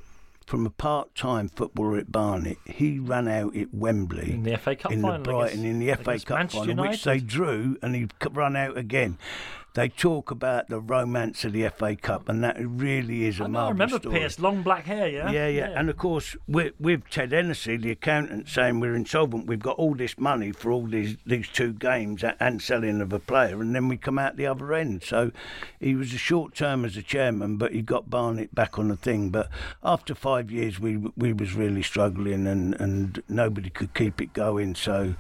from a part-time footballer at Barnet, he ran out at Wembley In the FA Cup in final the Brighton against- in the FA Cup Manchester final, which they drew, and he ran out again. They talk about the romance of the FA Cup, and that really is a I, know, I remember story. Pearce, long black hair, yeah? Yeah, yeah, And of course, with, with Ted Hennessy, the accountant, saying we're insolvent, we've got all this money for all these these two games and selling of a player, and then we come out the other end. So he was a short term as a chairman, but he got Barnet back on the thing. But after five years, we we was really struggling, and and nobody could keep it going. So.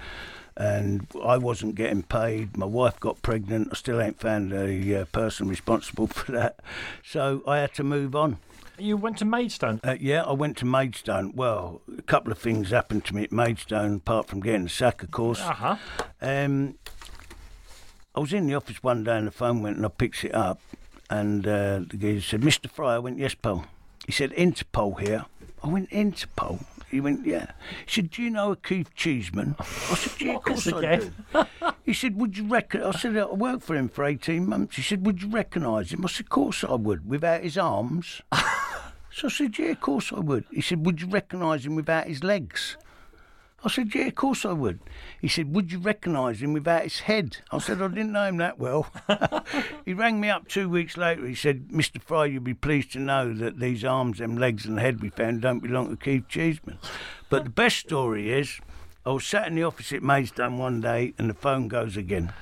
And I wasn't getting paid. My wife got pregnant. I still ain't found a uh, person responsible for that. So I had to move on. You went to Maidstone. Uh, yeah, I went to Maidstone. Well, a couple of things happened to me at Maidstone, apart from getting the sack, of course. Uh-huh. Um, I was in the office one day and the phone went and I picked it up and uh, the guy said, Mr. Fry, I went, yes, Paul. He said, Interpol here. I went, Interpol? He went, yeah. He said, do you know a Keith Cheeseman? I said, yeah, of course I again. do. He said, would you reckon? I said, I worked for him for 18 months. He said, would you recognise him? I said, of course I would, without his arms. so I said, yeah, of course I would. He said, would you recognise him without his legs? I said, yeah, of course I would. He said, would you recognise him without his head? I said, I didn't know him that well. he rang me up two weeks later. He said, Mr. Fry, you'll be pleased to know that these arms, them legs and the head we found don't belong to Keith Cheeseman. But the best story is, I was sat in the office at Maidstone one day and the phone goes again.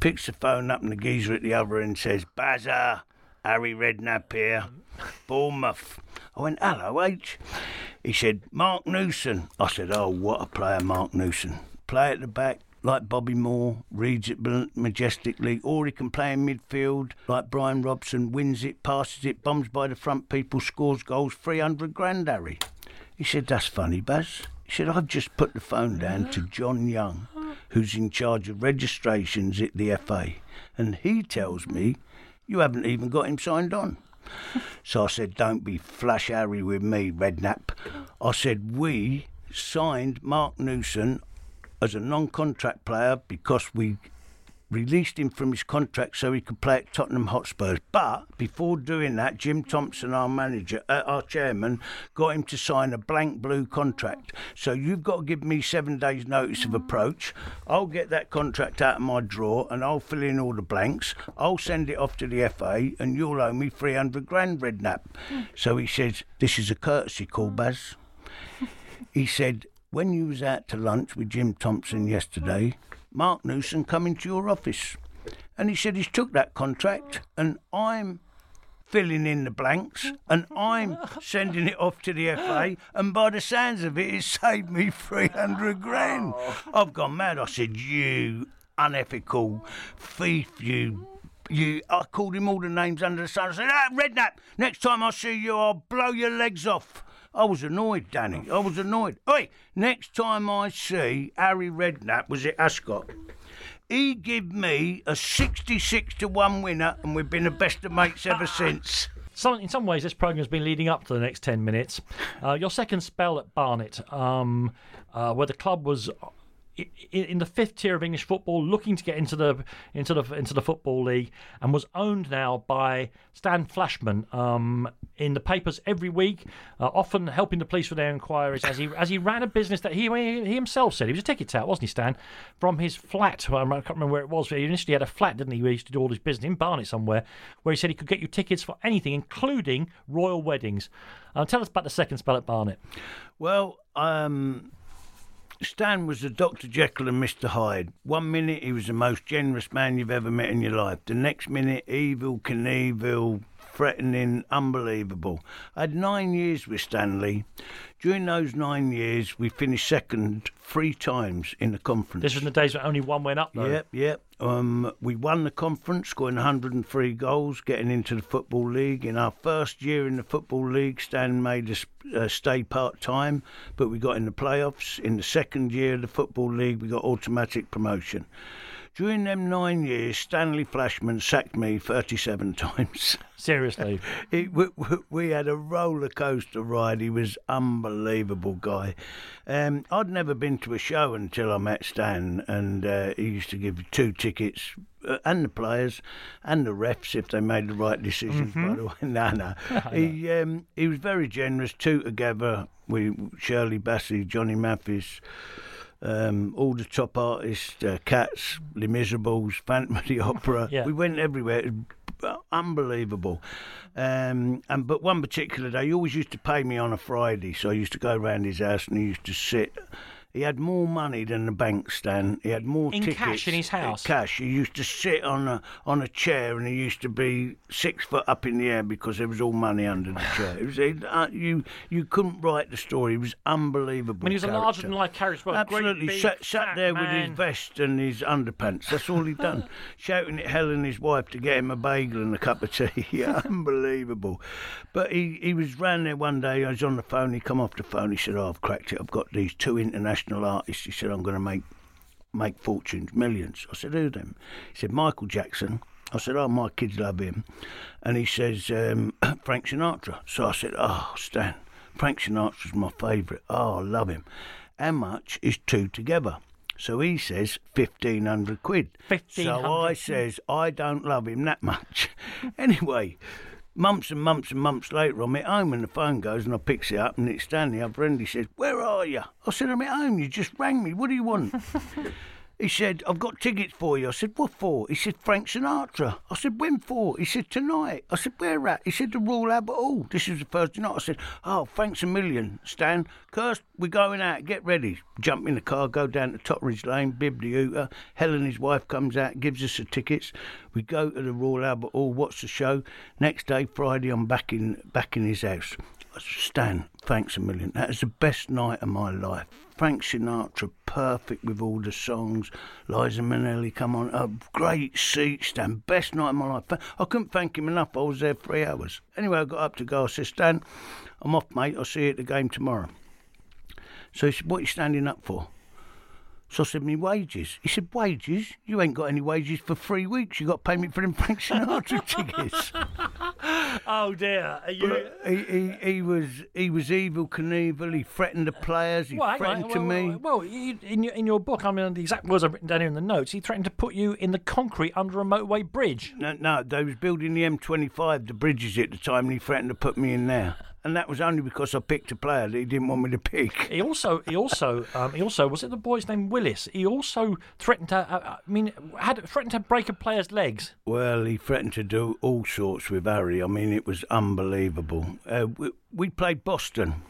Picks the phone up and the geezer at the other end says, Bazza, Harry Redknapp here, Bournemouth. I went, hello, H. He said, Mark Newson. I said, oh, what a player, Mark Newson. Play at the back like Bobby Moore, reads it majestically, or he can play in midfield like Brian Robson, wins it, passes it, bombs by the front people, scores goals, 300 grand, Harry. He said, that's funny, Baz. He said, I've just put the phone down to John Young, who's in charge of registrations at the FA, and he tells me you haven't even got him signed on. So I said, Don't be flash Harry with me, Redknapp. I said, We signed Mark Newson as a non contract player because we released him from his contract so he could play at Tottenham Hotspurs. But before doing that, Jim Thompson, our manager, uh, our chairman, got him to sign a blank blue contract. So you've got to give me seven days' notice of approach. I'll get that contract out of my drawer and I'll fill in all the blanks. I'll send it off to the FA and you'll owe me 300 grand, Redknapp. So he says, This is a courtesy call, Baz. He said, when you was out to lunch with Jim Thompson yesterday, Mark Newson come into your office and he said he's took that contract and I'm filling in the blanks and I'm sending it off to the FA and by the sounds of it it saved me 300 grand. I've gone mad. I said, you unethical thief, you you, I called him all the names under the sun. I said, ah, Redknapp, next time I see you, I'll blow your legs off. I was annoyed, Danny. I was annoyed. Oi, next time I see Harry Redknapp was at Ascot, he give me a 66 to 1 winner, and we've been the best of mates ever since. Some, in some ways, this programme's been leading up to the next 10 minutes. Uh, your second spell at Barnet, um, uh, where the club was in the fifth tier of English football, looking to get into the into the into the football league, and was owned now by Stan Flashman um, in the papers every week, uh, often helping the police with their inquiries as he as he ran a business that he he himself said he was a ticket tout, wasn't he, Stan? From his flat, I can't remember where it was. But He initially had a flat, didn't he? Where he used to do all his business in Barnet somewhere, where he said he could get you tickets for anything, including royal weddings. Uh, tell us about the second spell at Barnet. Well, um, Stan was the Dr. Jekyll and Mr. Hyde. One minute he was the most generous man you've ever met in your life. The next minute, evil, Knievel, threatening, unbelievable. I had nine years with Stanley. During those nine years, we finished second three times in the conference. This was in the days when only one went up, though. Yep, yep. Um, we won the conference, scoring 103 goals, getting into the Football League. In our first year in the Football League, Stan made us uh, stay part time, but we got in the playoffs. In the second year of the Football League, we got automatic promotion. During them nine years, Stanley Flashman sacked me 37 times. Seriously? it, we, we, had a roller coaster ride. He was unbelievable guy. Um, I'd never been to a show until I met Stan, and uh, he used to give two tickets uh, and the players and the refs if they made the right decisions. Mm-hmm. By the way, no, no. he um, he was very generous. Two together, we Shirley Bassey, Johnny Mathis um, all the top artists, uh, Cats, Les Miserables, Phantom of the Opera. yeah. We went everywhere. unbelievable. Um, and but one particular day, he always used to pay me on a Friday, so I used to go around his house and he used to sit he had more money than the bank stand. He had more in tickets. cash in his house. Cash. He used to sit on a on a chair, and he used to be six foot up in the air because there was all money under the chair. It was uh, you you couldn't write the story. He was unbelievable. I mean, he was character. a larger than life character. Well, Absolutely, great, sat, sat there man. with his vest and his underpants. That's all he'd done, shouting at Helen, his wife, to get him a bagel and a cup of tea. Unbelievable. But he he was round there one day. I was on the phone. He come off the phone. He said, "Oh, I've cracked it. I've got these two international artists." He said, I'm going to make make fortunes, millions. I said, who them? He said, Michael Jackson. I said, oh, my kids love him. And he says, um, Frank Sinatra. So I said, oh, Stan, Frank Sinatra's my favourite. Oh, I love him. How much is two together? So he says, 1,500 quid. 1500. So I says, I don't love him that much. anyway, Months and months and months later, I'm at home and the phone goes and I picks it up and it's Stanley, the other end. He says, Where are you? I said, I'm at home. You just rang me. What do you want? He said, I've got tickets for you. I said, what for? He said, Frank Sinatra. I said, when for? He said, tonight. I said, where at? He said, the Royal Albert Hall. This is the Thursday night. I said, oh, thanks a million, Stan. Kirst, we're going out. Get ready. Jump in the car, go down to Totteridge Lane, bib the Hooter. Helen, his wife, comes out, gives us the tickets. We go to the Royal Albert Hall, watch the show. Next day, Friday, I'm back in, back in his house. Stan, thanks a million. That is the best night of my life. Frank Sinatra, perfect with all the songs. Liza Minnelli, come on, a great seat, Stan. Best night of my life. I couldn't thank him enough. I was there three hours. Anyway, I got up to go. I said, Stan, I'm off, mate. I'll see you at the game tomorrow. So he said, What are you standing up for? So I said, me wages. He said, wages? You ain't got any wages for three weeks. You got payment pay me for them Frank Sinatra tickets. oh dear! You... He, he, he was he was evil Knievel. He threatened the players. He well, threatened well, to well, me. Well, you, in your in your book, I mean, the exact words I've written down here in the notes. He threatened to put you in the concrete under a motorway bridge. No, no, they was building the M25, the bridges at the time, and he threatened to put me in there. And that was only because I picked a player that he didn't want me to pick. He also, he also, um, he also was it the boy's name Willis? He also threatened to, uh, I mean, had threatened to break a player's legs. Well, he threatened to do all sorts with Harry. I mean, it was unbelievable. Uh, we, we played Boston,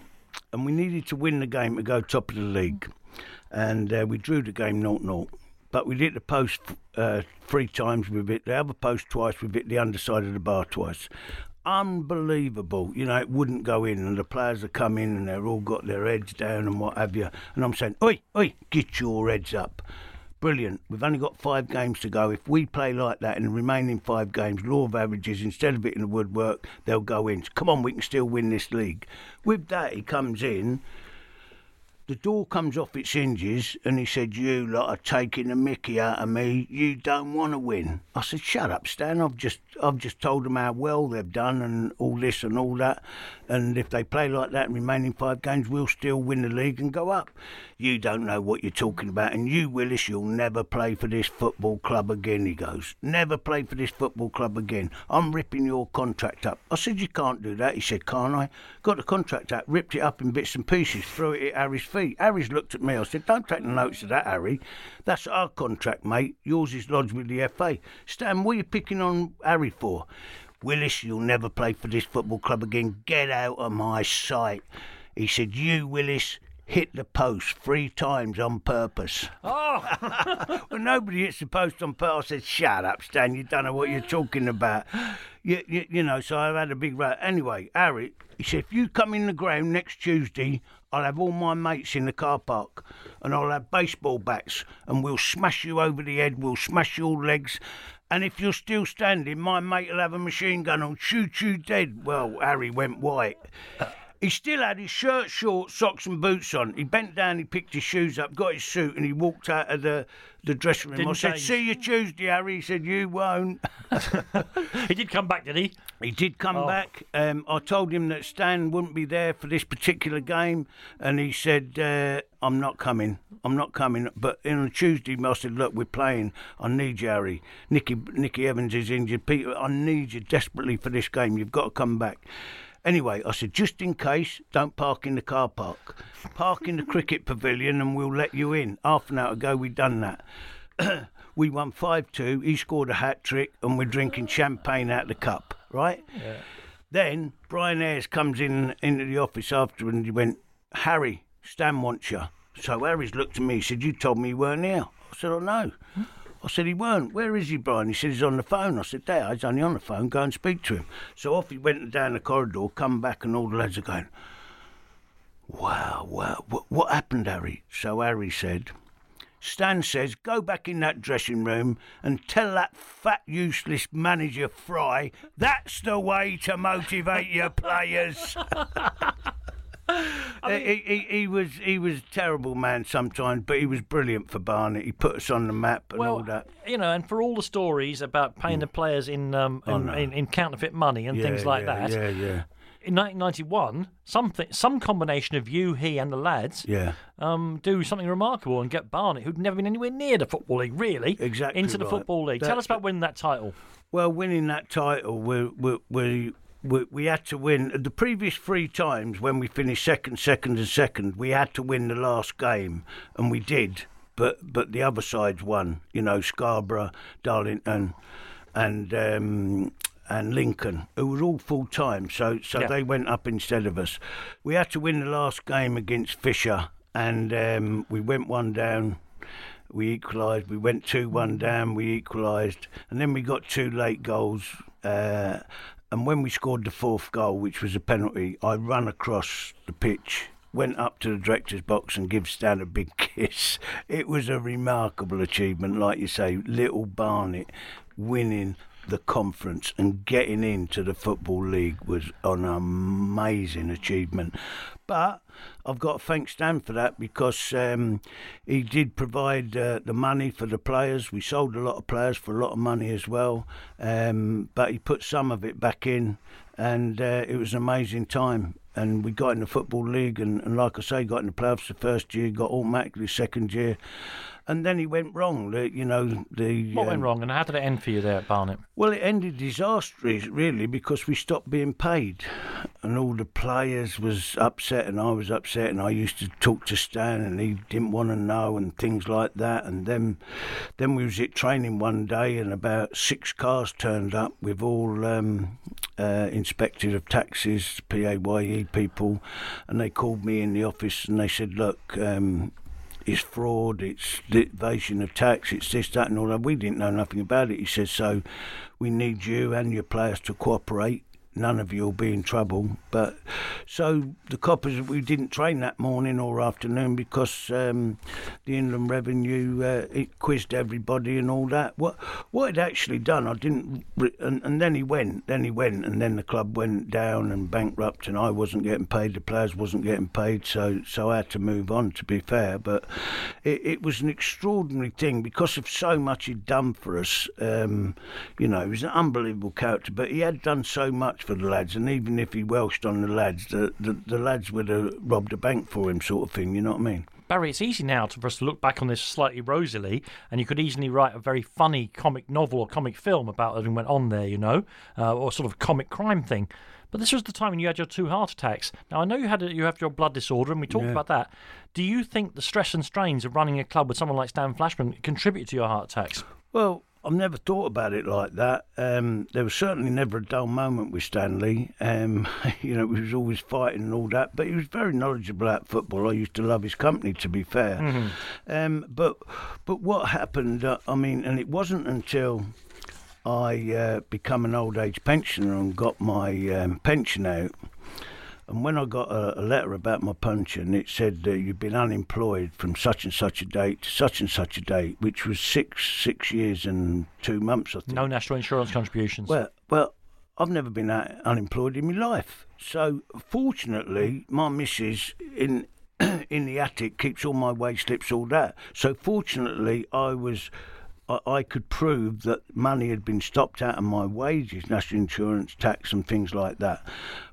and we needed to win the game to go top of the league, and uh, we drew the game 0-0. But we hit the post uh, three times with it, the other post twice with it, the underside of the bar twice unbelievable. You know, it wouldn't go in, and the players have come in and they've all got their heads down and what have you. And I'm saying, oi, oi, get your heads up. Brilliant. We've only got five games to go. If we play like that in the remaining five games, law of averages, instead of it in the woodwork, they'll go in. Come on, we can still win this league. With that, he comes in the door comes off its hinges and he said, You lot are taking the mickey out of me. You don't want to win. I said, Shut up, Stan. I've just I've just told them how well they've done and all this and all that. And if they play like that in remaining five games, we'll still win the league and go up. You don't know what you're talking about. And you, Willis, you'll never play for this football club again, he goes. Never play for this football club again. I'm ripping your contract up. I said, You can't do that. He said, Can't I? Got the contract out, ripped it up in bits and pieces, threw it at Harry's feet. Harry's looked at me. I said, Don't take the notes of that, Harry. That's our contract, mate. Yours is lodged with the FA. Stan, what are you picking on Harry for? Willis, you'll never play for this football club again. Get out of my sight. He said, You, Willis, hit the post three times on purpose. Oh! well, nobody hits the post on purpose. I said, Shut up, Stan. You don't know what you're talking about. You, you, you know, so I've had a big row. Anyway, Harry, he said, If you come in the ground next Tuesday, I'll have all my mates in the car park and I'll have baseball bats and we'll smash you over the head, we'll smash your legs. And if you're still standing, my mate will have a machine gun and shoot you dead. Well, Harry went white. He still had his shirt, shorts, socks, and boots on. He bent down, he picked his shoes up, got his suit, and he walked out of the, the dressing room. Didn't I said, change. See you Tuesday, Harry. He said, You won't. he did come back, did he? He did come Oh. back. Um, I told him that Stan wouldn't be there for this particular game, and he said, uh, "I'm not coming. I'm not coming." But on Tuesday, I said, "Look, we're playing. I need you, Harry. Nicky, Nicky Evans is injured. Peter, I need you desperately for this game. You've got to come back." Anyway, I said, just in case, don't park in the car park. Park in the cricket pavilion and we'll let you in. Half an hour ago, we'd done that. we won 5 2. He scored a hat trick and we're drinking champagne out of the cup, right? Yeah. Then Brian Ayres comes in into the office after and he went, Harry, Stan wants you. So Harry's looked at me, he said, You told me you weren't here. I said, I know. I said, he weren't. Where is he, Brian? He said, he's on the phone. I said, Dad, he's only on the phone. Go and speak to him. So off he went down the corridor, come back, and all the lads are going, wow, wow, what, what happened, Harry? So Harry said, Stan says, go back in that dressing room and tell that fat, useless manager Fry that's the way to motivate your players. Uh, he, he, he was he was a terrible man sometimes, but he was brilliant for Barnet. He put us on the map and all that. you know, and for all the stories about paying the players in um, Oh, in, no. in, in counterfeit money and Yeah, things like yeah, that. Yeah, yeah, In 1991, something, some combination of you, he, and the lads yeah. um, do something remarkable and get Barnet, who'd never been anywhere near the football league, really, Exactly into the right. football league. Tell us about winning that title. Well, winning that title, we we we we, we had to win. The previous three times when we finished second, second, and second, we had to win the last game, and we did. But but the other sides won. You know, Scarborough, Darlington, and um, and Lincoln, who was all full time. So so Yeah. they went up instead of us. We had to win the last game against Fisher, and um, we went one down. We equalised. We went two one down. We equalised, and then we got two late goals. Uh, and when we scored the fourth goal, which was a penalty, I ran across the pitch, went up to the director's box, and give Stan a big kiss. It was a remarkable achievement, like you say, little Barnet winning the conference and getting into the football league was an amazing achievement. But I've got to thank Stan for that because um, he did provide uh, the money for the players. We sold a lot of players for a lot of money as well, um, but he put some of it back in, and uh, it was an amazing time. And we got in the football league, and, and like I say, got in the playoffs the first year, got automatically second year, and then he went wrong. The, you know the What went um, wrong, and how did it end for you there at Barnet? well, it ended disastrous, really, because we stopped being paid, and all the players was upset, and I was upset, and I used to talk to Stan, and he didn't want to know, and things like that. And then, then we was at training one day, and about six cars turned up with all um, uh, inspected of taxes, PAYE people, and they called me in the office, and they said, look. Um, it's fraud, it's evasion of tax, it's this, that, and all that. We didn't know nothing about it. He said, so we need you and your players to cooperate. None of you will be in trouble. But so the coppers, we didn't train that morning or afternoon because um, the Inland Revenue uh, it quizzed everybody and all that. What what it actually done, I didn't. And, and then he went, then he went, and then the club went down and bankrupt, and I wasn't getting paid. The players wasn't getting paid, so so I had to move on. To be fair, but it, it was an extraordinary thing because of so much he'd done for us. Um, you know, he was an unbelievable character, but he had done so much for the lads, and even if he welched on the lads, the, the, the lads would have robbed a bank for him, sort of thing. You know what I mean? Barry, it's easy now to, for us to look back on this slightly rosily, and you could easily write a very funny comic novel or comic film about everything went on there, you know, uh, or sort of comic crime thing. But this was the time when you had your two heart attacks. Now I know you had a, you have your blood disorder, and we talked Yeah. about that. Do you think the stress and strains of running a club with someone like Stan Flashman contribute to your heart attacks? Well, I've never thought about it like that. Um, there was certainly never a dull moment with Stanley. Um, you know, he was always fighting and all that, but he was very knowledgeable at football. I used to love his company, to be fair. Um, but but what happened? Uh, I mean, and it wasn't until I uh, become an old age pensioner and got my um, pension out. And when I got a, a letter about my pension, it said that you've been unemployed from such and such a date to such and such a date, which was six six years and two months, I think. No national insurance contributions. Well, well, I've never been unemployed in my life. So fortunately, my missus in in the attic keeps all my wage slips, all that. So fortunately, I was. I I could prove that money had been stopped out of my wages, national insurance, tax, and things like that.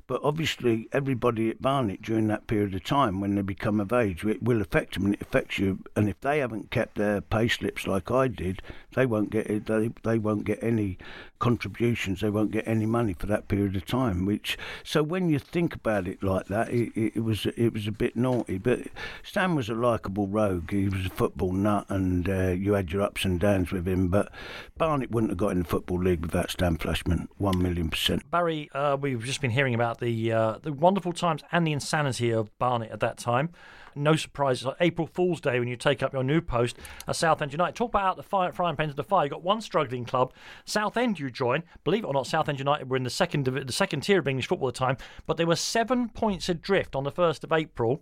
But obviously, everybody at Barnet during that period of time, when they become of age, it will affect them, and it affects you. And if they haven't kept their pay slips like I did, they won't get. They they won't get any contributions. They won't get any money for that period of time. Which so when you think about it like that, it, it, was it was a bit naughty. But Stan was a likable rogue. He was a football nut, and uh, you had your ups and downs with him. But Barnet wouldn't have got in the football league without Stan Flashman. One million percent. Barry, uh, we've just been hearing about the uh, the wonderful times and the insanity of Barnet at that time. No surprises. On April Fool's Day, when you take up your new post at Southend United, talk about out the fire, frying pan to the fire. You've got one struggling club, Southend. You join. Believe it or not, Southend United were in the second the second tier of English football at the time, but they were seven points adrift on the first of April.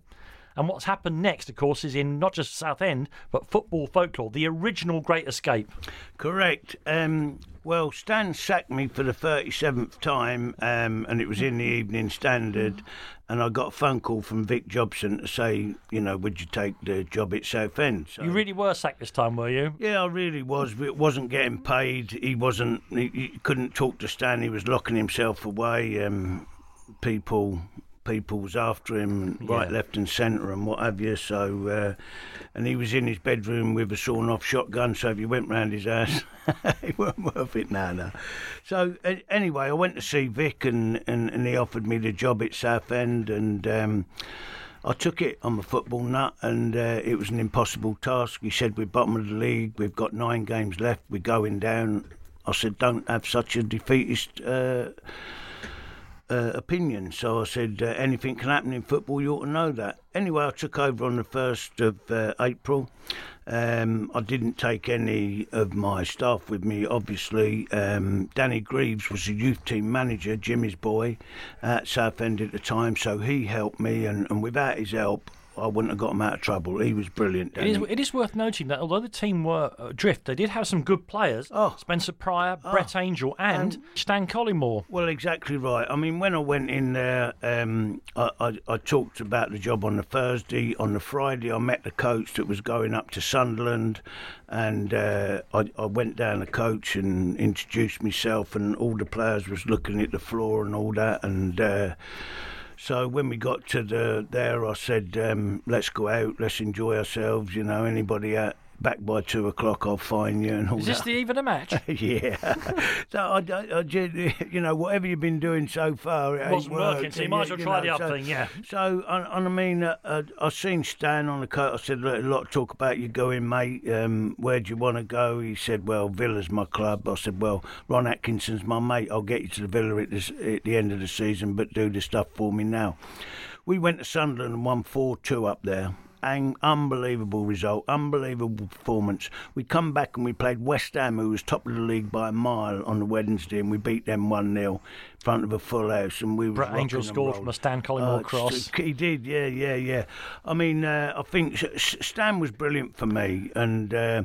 And what's happened next, of course, is in not just Southend, but football folklore, the original Great Escape. Correct. Um, well, Stan sacked me for the 37th time, um, and it was in the Evening Standard. And I got a phone call from Vic Jobson to say, you know, would you take the job at Southend? So, You really were sacked this time, were you? yeah, I really was. But it wasn't getting paid. He wasn't. He, he couldn't talk to Stan. He was locking himself away. Um, people people was after him, right, Yeah. left, and centre, and what have you. So, uh, and he was in his bedroom with a sawn-off shotgun. So if you went round his house, it weren't worth it now. No. So a- anyway, I went to see Vic, and, and, and he offered me the job at Southend, and. Um, I took it. I'm a football nut, and uh, it was an impossible task. He said, We're bottom of the league, we've got nine games left, we're going down. I said, Don't have such a defeatist uh, opinion. So I said, uh, Anything can happen in football, you ought to know that. Anyway, I took over on the 1st of uh, April. Um, I didn't take any of my staff with me, obviously. Um, Danny Greaves was the youth team manager, Jimmy's boy, at Southend at the time, so he helped me, and, and without his help, I wouldn't have got him out of trouble. He was brilliant. It is, it is worth noting that although the team were adrift, they did have some good players. Oh. Spencer Prior, Brett Angell, and, Stan Collymore. Well, exactly right. I mean, when I went in there, um, I, I, I talked about the job on the Thursday. On the Friday, I met the coach that was going up to Sunderland, and uh, I, I went down the coach and introduced myself, and all the players was looking at the floor and all that, and. Uh, so when we got to the there, I said, um, "Let's go out, let's enjoy ourselves." You know, anybody out back by two o'clock, I'll find you and all Is this that. the even a match? yeah. so I, I, I you know, whatever you've been doing so far, it Wasn't working, worked, so you might as well try the other so- thing, yeah. So, and, and I mean, uh, uh, I seen Stan on the coat. I said, "Look, a lot of talk about you going, mate. Um, where do you want to go? He said, well, Villa's my club. I said, well, Ron Atkinson's my mate. I'll get you to the Villa at, this, at the end of the season, but do the stuff for me now. We went to Sunderland and won 4 2 up there. An unbelievable result, unbelievable performance. We come back and we played West Ham, who was top of the league by a mile on the Wednesday, and we beat them 1 0 in front of a full house. And we were Brett Angell scored from a Stan Collymore cross. He did, yeah, yeah, yeah. I mean, uh, I think Stan was brilliant for me, and uh,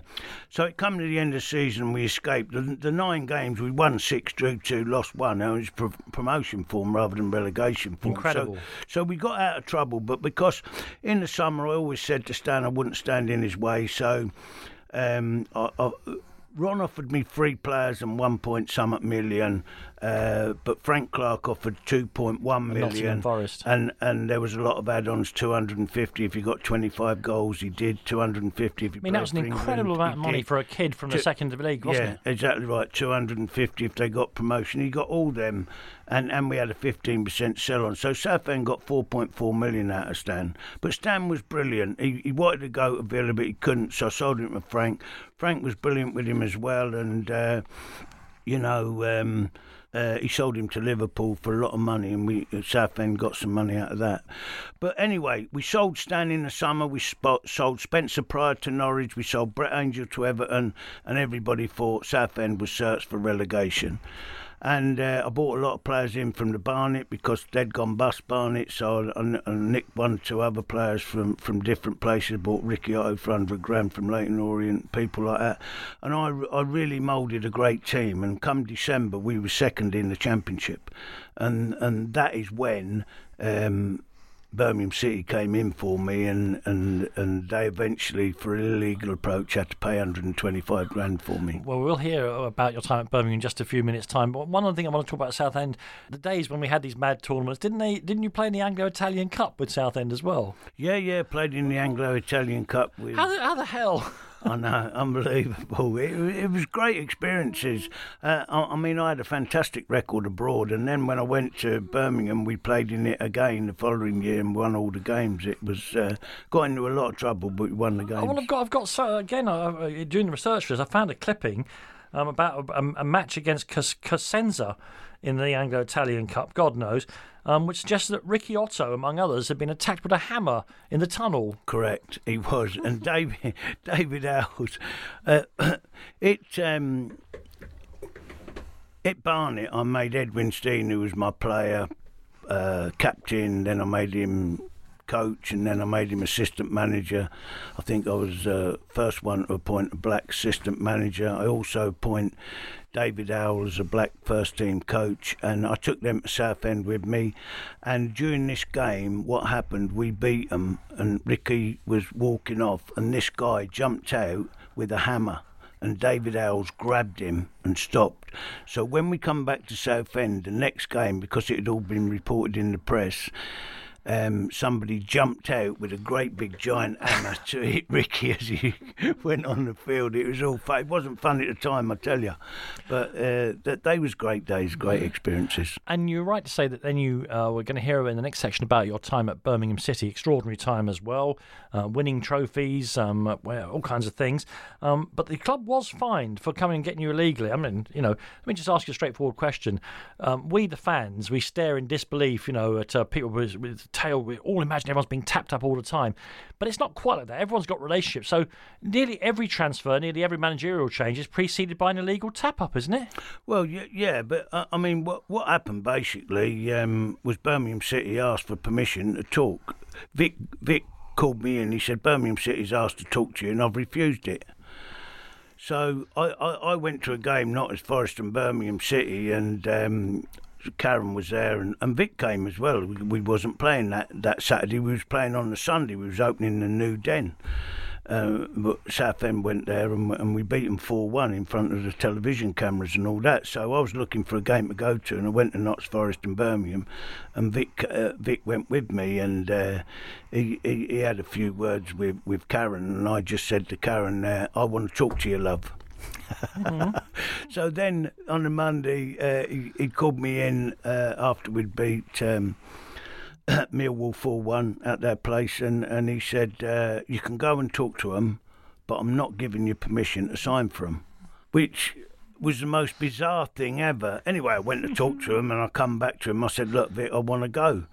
so it come to the end of the season, we escaped. The, the nine games, we won six, drew two, lost one. It was pro- promotion form rather than relegation form. So- Incredible. So, we got out of trouble, but because in the summer I always said to Stan I wouldn't stand in his way, so um, I, I, Ron offered me three players and one point some million, uh, but Frank Clark offered two point one And Nottingham. Forest. And and there was a lot of add-ons. Two hundred and fifty if you got twenty-five goals, he did. Two hundred and fifty if you. I mean, that was an incredible England, amount of money did. for a kid from the second league, wasn't yeah, it? exactly right. Two hundred and fifty if they got promotion. He got all them, and and we had a fifteen percent sell on. So Southend got four point four million out of Stan. But Stan was brilliant. He he wanted to go to Villa, but he couldn't. So I sold him to Frank. Frank was brilliant with him as well, and uh, you know. Um, uh, he sold him to Liverpool for a lot of money, and we at Southend got some money out of that. But anyway, we sold Stan in the summer. We spot, sold Spencer Prior to Norwich. We sold Brett Angell to Everton, and everybody thought Southend was searched for relegation. And uh, I bought a lot of players in from the Barnet because they'd gone bust Barnet. So I, I, I nicked one two other players from, from different places. Bought Ricky Otto for 100 grand from Leyton Orient, people like that. And I, I really moulded a great team. And come December, we were second in the championship. And, and that is when. Um, Birmingham City came in for me, and, and, and they eventually, for an illegal approach, had to pay 125 grand for me. Well, we'll hear about your time at Birmingham in just a few minutes' time. But one other thing I want to talk about Southend, the days when we had these mad tournaments, didn't they? Didn't you play in the Anglo-Italian Cup with Southend as well? Yeah, yeah, played in the Anglo-Italian Cup with. How the, how the hell? I know, unbelievable. It, it was great experiences. Uh, I, I mean, I had a fantastic record abroad, and then when I went to Birmingham, we played in it again the following year and won all the games. It was uh, got into a lot of trouble, but we won the games. Oh, well, I've got, I've got so again uh, doing the research for this. I found a clipping um, about a, a match against Cos- Cosenza in the Anglo-Italian Cup. God knows, um, which suggests that Ricky Otto, among others, had been attacked with a hammer in the tunnel. Correct, he was, and David David Howells. Uh, it um, at Barnet, I made Edwin Stein, who was my player, uh, captain. Then I made him coach, and then I made him assistant manager. I think I was uh, first one to appoint a black assistant manager. I also appoint David Howell as a black first team coach, and I took them to Southend with me. And during this game, what happened? We beat them, and Ricky was walking off, and this guy jumped out with a hammer and David Howells grabbed him and stopped. So when we come back to Southend, the next game, because it had all been reported in the press, um, somebody jumped out with a great big giant hammer to hit Ricky as he went on the field. It was all fun. It wasn't fun at the time, I tell you, but uh, that they was great days, great experiences. And you're right to say that then you uh, we're going to hear in the next section about your time at Birmingham City, extraordinary time as well, uh, winning trophies, um, all kinds of things. Um, but the club was fined for coming and getting you illegally. I mean, you know, let me just ask you a straightforward question. Um, we, the fans, we stare in disbelief, you know, at uh, people with, tail. We all imagine everyone's being tapped up all the time, but it's not quite like that. Everyone's got relationships, so nearly every transfer, nearly every managerial change is preceded by an illegal tap up, isn't it? Well, yeah, yeah but uh, I mean, what what happened basically um, was Birmingham City asked for permission to talk. Vic Vic called me in. He said Birmingham City's asked to talk to you, and I've refused it. So I, I, I, went to a game not as Forest and Birmingham City, and um, Karren was there, and, and Vic came as well. We, we, wasn't playing that, that Saturday. We was playing on the Sunday. We was opening the new den. Uh, but Southend went there and, and we beat them 4 1 in front of the television cameras and all that. So I was looking for a game to go to, and I went to Notts Forest and Birmingham. And Vic uh, Vic went with me, and uh, he, he, he had a few words with, with Karren. And I just said to Karren, uh, I want to talk to you, love. So then on the Monday, uh, he, he, called me in uh, after we'd beat um, Millwall 4 1 at their place, and, and he said, uh, You can go and talk to them, but I'm not giving you permission to sign for them. Which was the most bizarre thing ever. Anyway, I went to talk to him and I come back to him. I said, Look, Vic, I want to go.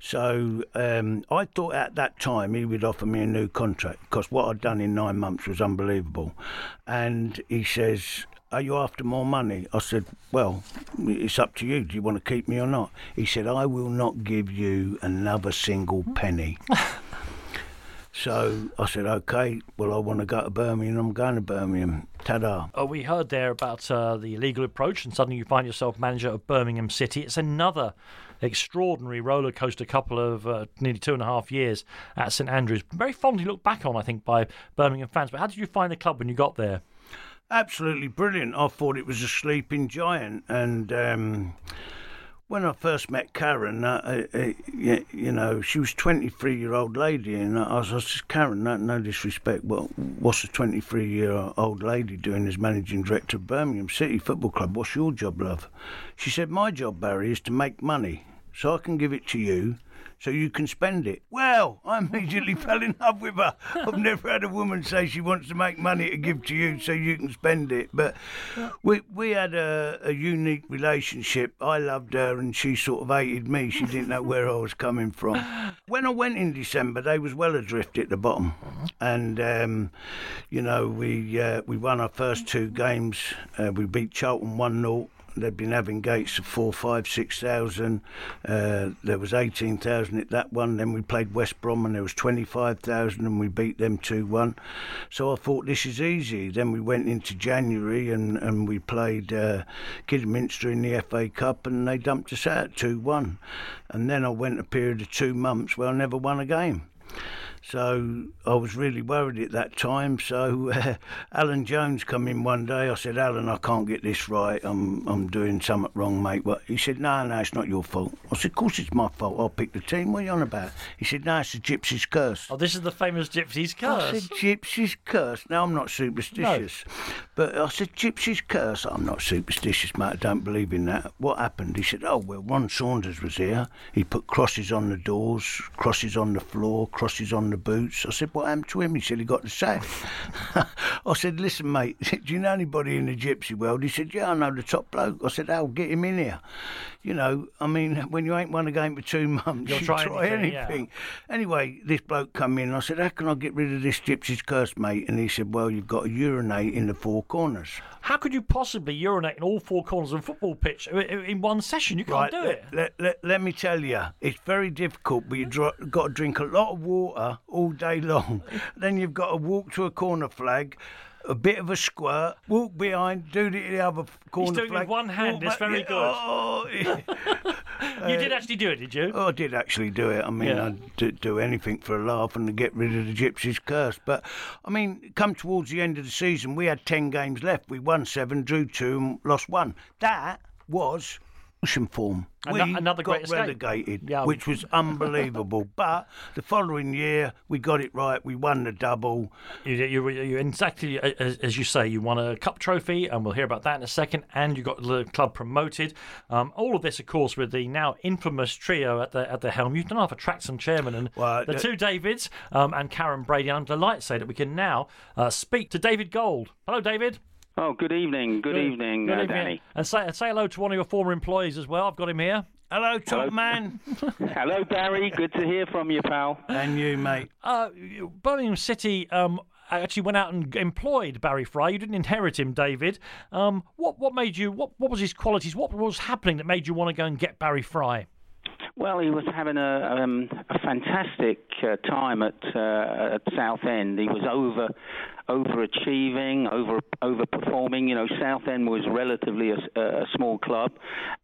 So um, I thought at that time he would offer me a new contract because what I'd done in nine months was unbelievable. And he says, are you after more money? I said, Well, it's up to you. Do you want to keep me or not? He said, I will not give you another single penny. so I said, Okay, well, I want to go to Birmingham. I'm going to Birmingham. Ta da. Oh, we heard there about uh, the illegal approach, and suddenly you find yourself manager of Birmingham City. It's another extraordinary roller coaster couple of uh, nearly two and a half years at St Andrews. Very fondly looked back on, I think, by Birmingham fans. But how did you find the club when you got there? Absolutely brilliant. I thought it was a sleeping giant, and um, when I first met Karren, uh, uh, uh you, know, she was 23 year old lady, and I was, I was Karren, no, no disrespect, but what's a 23 year old lady doing as managing director of Birmingham City Football Club? What's your job, love? She said, My job, Barry, is to make money, so I can give it to you so you can spend it. Well, I immediately fell in love with her. I've never had a woman say she wants to make money to give to you so you can spend it. But we we had a, a unique relationship. I loved her and she sort of hated me. She didn't know where I was coming from. When I went in December, they was well adrift at the bottom, and um, you know we uh, we won our first two games. Uh, we beat Charlton one 0 they'd been having gates of four, five, six thousand. Uh, there was eighteen thousand at that one. Then we played West Brom and there was twenty five thousand, and we beat them two one. So I thought this is easy. Then we went into January and and we played uh, Kidderminster in the FA Cup, and they dumped us out two one. And then I went a period of two months where I never won a game. So I was really worried at that time. So uh, Alan Jones come in one day. I said, Alan, I can't get this right. I'm I'm doing something wrong, mate. But he said, No, no, it's not your fault. I said, Of course it's my fault. I'll pick the team. What are you on about? He said, No, it's the Gypsy's curse. Oh, this is the famous Gypsy's curse. I said, Gypsy's curse. Now I'm not superstitious, no. but I said, Gypsy's curse. I'm not superstitious, mate. I don't believe in that. What happened? He said, Oh well, Ron Saunders was here. He put crosses on the doors, crosses on the floor, crosses on the boots. I said, What happened to him? He said, He got the sack. I said, Listen, mate, do you know anybody in the gypsy world? He said, Yeah, I know the top bloke. I said, I'll get him in here. You know, I mean, when you ain't won a game for two months, You'll you try, try anything. anything. Yeah. Anyway, this bloke come in. I said, How can I get rid of this gypsy's curse, mate? And he said, Well, you've got to urinate in the four corners. How could you possibly urinate in all four corners of a football pitch uh, uh, in one session? You can't right, do let, it. Let, let, let, me tell you, it's very difficult, but you've got to drink a lot of water all day long. then you've got to walk to a corner flag a bit of a squirt, walk behind, do the, the other corner He's doing flag. with one hand. It's very good. Oh, you uh, did actually do it, did you? Oh, I did actually do it. I mean, Yeah. I'd do, do anything for a laugh and to get rid of the Gypsies curse. But, I mean, come towards the end of the season, we had 10 games left. We won seven, drew two, and lost one. That was form. We Ano- another got great escape. relegated, Yeah. which was unbelievable. but the following year, we got it right. We won the double. You, you, you exactly as, as you say. You won a cup trophy, and we'll hear about that in a second. And you got the club promoted. Um, all of this, of course, with the now infamous trio at the at the helm. You've done half a Traxon chairman and Well, the the- two Davids um, and Karren Brady. I'm delighted to say that we can now uh, speak to David Gold. Hello, David. Oh, good evening. Good, evening, Good uh, evening. Danny. And say, say hello to one of your former employees as well. I've got him here. Hello, top Hello. man. Hello, Barry. Good to hear from you, pal. and you, mate. Uh, Birmingham City um, actually went out and employed Barry Fry. You didn't inherit him, David. Um, what what made you? What what was his qualities? What was happening that made you want to go and get Barry Fry? Well, he was having a, um, a fantastic uh, time at uh, at Southend. He was over overachieving, over overperforming. You know, Southend was relatively a small club,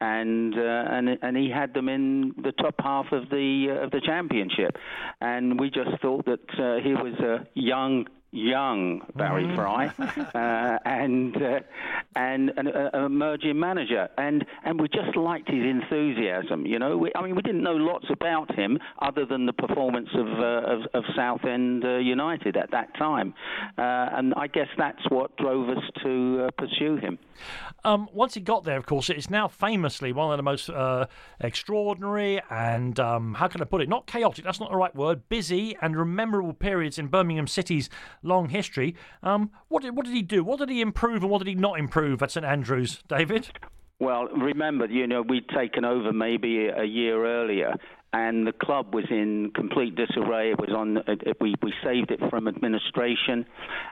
and uh, and and he had them in the top half of the uh, of the championship, and we just thought that uh, he was a young young Barry Fry, uh, and uh, and and a, a emerging manager, and and we just liked his enthusiasm. You know, we, I mean, we didn't know lots about him other than the performance of uh, of, of Southend uh, United at that time, uh, and I guess that's what drove us to uh, pursue him. Um, once he got there, of course, it's now famously one of the most uh, extraordinary and um, how can I put it? Not chaotic. That's not the right word. Busy and memorable periods in Birmingham City's long history. Um, what did what did he do? What did he improve and what did he not improve at St Andrews, David? Well, remember, you know, we'd taken over maybe a year earlier, and the club was in complete disarray. It was on. It, we we saved it from administration,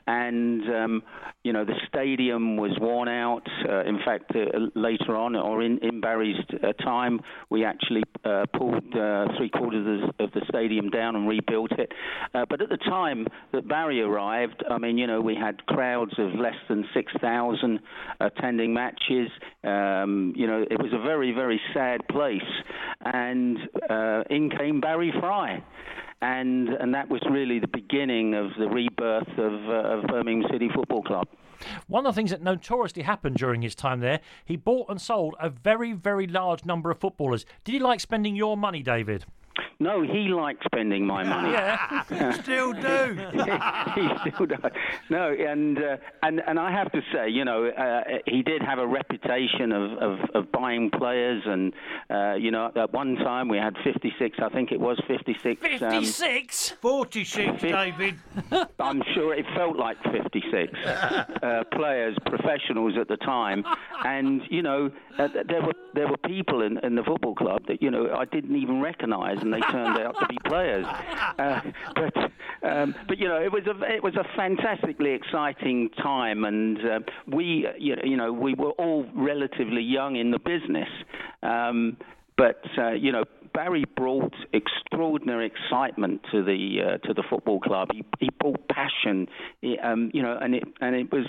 and um, you know the stadium was worn out. Uh, in fact, uh, later on, or in in Barry's uh, time, we actually uh, pulled uh, three quarters of the, of the stadium down and rebuilt it. Uh, but at the time that Barry arrived, I mean, you know, we had crowds of less than six thousand attending matches. Um, you know, it was a very very sad place, and uh, in came Barry Fry and and that was really the beginning of the rebirth of, uh, of Birmingham City Football Club. One of the things that notoriously happened during his time there, he bought and sold a very, very large number of footballers. Did he like spending your money, David? No, he liked spending my money. Yeah. Still do. he still does. No, and uh, and and I have to say, you know, uh, he did have a reputation of, of, of buying players, and uh, you know, at one time we had 56, I think it was 56. um, 56? 46, David. I'm sure it felt like 56 uh, players, professionals at the time, and you know uh, there were there were people in, in the football club that you know I didn't even recognise, and they turned out to be players. Uh, but um, but you know it was a it was a fantastically exciting time, and uh, we you know, you know we were all relatively young in the business. Um, but uh, you know, Barry brought extraordinary excitement to the uh, to the football club. He, he brought passion, He, um, you know, and it and it was.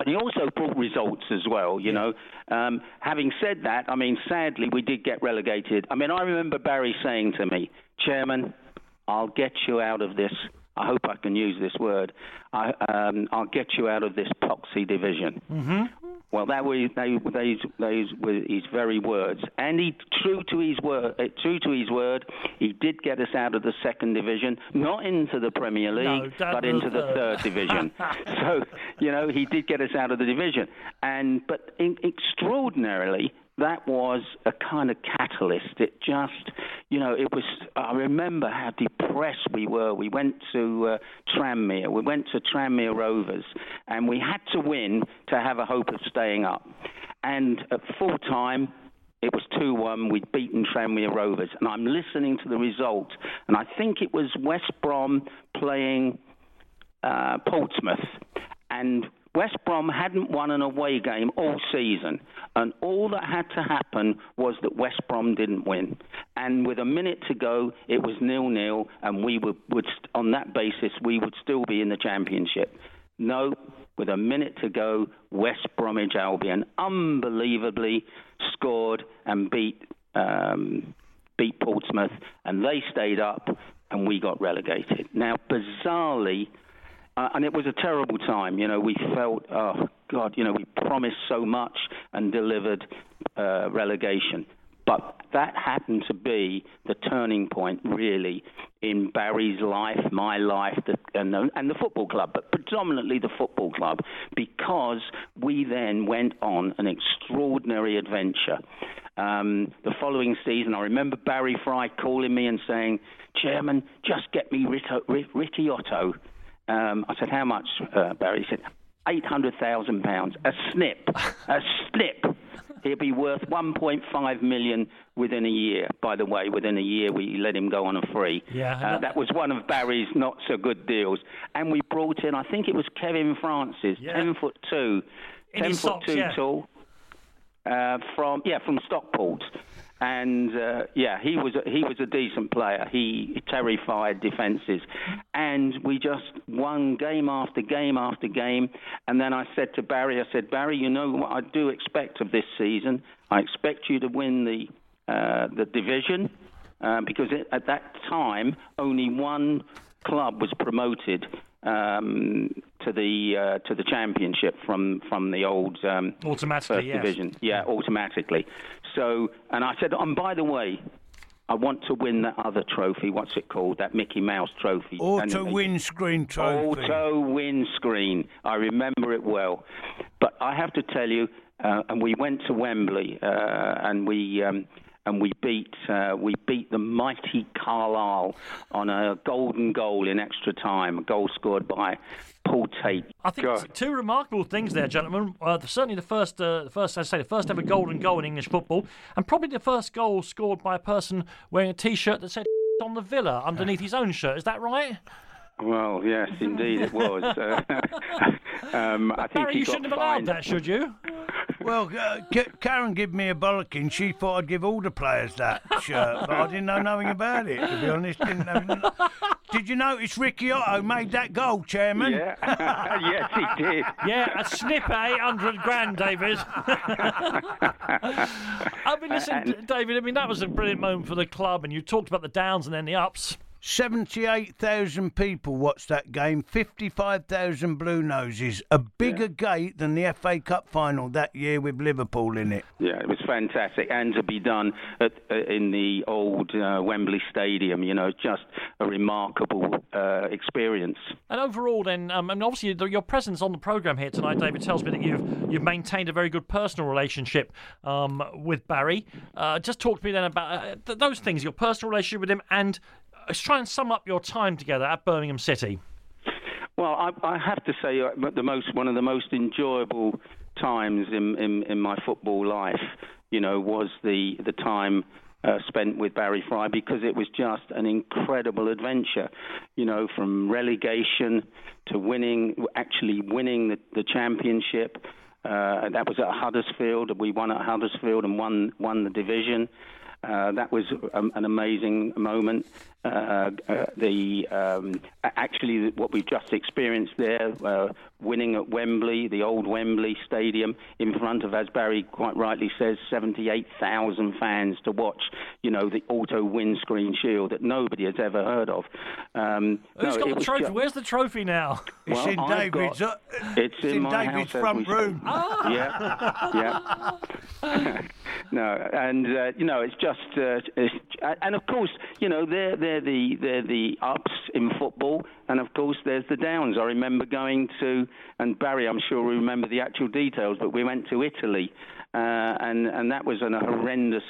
And he also brought results as well, you know. Um, having said that, I mean, sadly, we did get relegated. I mean, I remember Barry saying to me, Chairman, I'll get you out of this. I hope I can use this word. I, um, I'll get you out of this poxy division. Mm-hmm. Well, that were they, those, those were his very words, and he true to his word. Uh, true to his word, he did get us out of the second division, not into the Premier League, No, but into the the third division. so, you know, he did get us out of the division, and but in, extraordinarily, that was a kind of catalyst. It just, you know, it was. I remember how depressed we were. We went to uh, Tranmere. We went to Tranmere Rovers, and we had to win to have a hope of staying up. And at full time, it was 2 1. We'd beaten Tranmere Rovers. And I'm listening to the result, and I think it was West Brom playing uh, Portsmouth. And West Brom hadn't won an away game all season, and all that had to happen was that West Brom didn't win. And with a minute to go, it was nil-nil, and we would, would on that basis we would still be in the championship. No, with a minute to go, West Bromwich Albion unbelievably scored and beat um, beat Portsmouth, and they stayed up, and we got relegated. Now, bizarrely, uh, and it was a terrible time. You know, we felt, oh God, you know, we promised so much and delivered uh, relegation. But that happened to be the turning point, really, in Barry's life, my life, the, and, the, and the football club, but predominantly the football club, because we then went on an extraordinary adventure. Um, the following season, I remember Barry Fry calling me and saying, Chairman, just get me Ricky Otto. Um, I said, How much, uh, Barry? He said, £800,000. A snip. a snip. He'll be worth 1.5 million within a year. By the way, within a year we let him go on a free. Yeah, uh, that was one of Barry's not so good deals. And we brought in, I think it was Kevin Francis, yeah. ten foot two, in ten foot socks, two yeah. tall, uh, from yeah from Stockport and uh, yeah, he was a, he was a decent player. He terrified defences, and we just won game after game after game. And then I said to Barry, I said, Barry, you know what I do expect of this season? I expect you to win the uh, the division uh, because it, at that time only one club was promoted um, to the uh, to the championship from from the old um, automatically first yes. division. Yeah, automatically. So, and I said, and by the way, I want to win that other trophy. What's it called? That Mickey Mouse trophy. Auto And- windscreen trophy. Auto windscreen. I remember it well. But I have to tell you, uh, and we went to Wembley, uh, and we. Um, and we beat uh, we beat the mighty Carlisle on a golden goal in extra time, a goal scored by Paul Tait. I think God. two remarkable things there, gentlemen. Uh, certainly the first, uh, the first, I say, the first ever golden goal in English football, and probably the first goal scored by a person wearing a T-shirt that said "on the Villa" underneath his own shirt. Is that right? Well, yes, indeed it was. Uh, um, I think Barry, you shouldn't have allowed fined. that, should you? Well, uh, K- Karren gave me a bollocking. She thought I'd give all the players that shirt, but I didn't know nothing about it, to be honest. Didn't know... Did you notice Ricky Otto made that goal, Chairman? Yeah, yes, he did. Yeah, a snip, eh? Hundred grand, David. I mean, listen, David. I mean, that was a brilliant moment for the club, and you talked about the downs and then the ups. 78,000 people watched that game, 55,000 blue noses. A bigger gate than the FA Cup final that year with Liverpool in it. Yeah, it was fantastic, and to be done at, uh, in the old uh, Wembley Stadium, you know, just a remarkable uh, experience. And overall, then, um, and obviously your presence on the program here tonight, David, tells me that you've you've maintained a very good personal relationship um, with Barry. Uh, just talk to me then about uh, th- those things, your personal relationship with him, and let's try and sum up your time together at Birmingham City. Well, I, I have to say, uh, the most one of the most enjoyable times in, in, in my football life, you know, was the the time uh, spent with Barry Fry because it was just an incredible adventure, you know, from relegation to winning, actually winning the, the championship. Uh, that was at Huddersfield. We won at Huddersfield and won won the division. Uh, that was um, an amazing moment. Uh, uh, the um, actually what we've just experienced there, uh, winning at Wembley, the old Wembley Stadium, in front of, as Barry quite rightly says, 78,000 fans to watch. You know the auto windscreen shield that nobody has ever heard of. Um, Who's no, got the trophy? ju- Where's the trophy now? It's Well, in I've David's, got- uh, It's in, in my David's house front we speak. room. Yeah, yeah. no, and uh, you know, it's just, uh, it's, and of course, you know, they're they're the they're the ups in football, and of course, there's the downs. I remember going to, and Barry, I'm sure will remember the actual details, but we went to Italy. Uh, and and that was an, a horrendous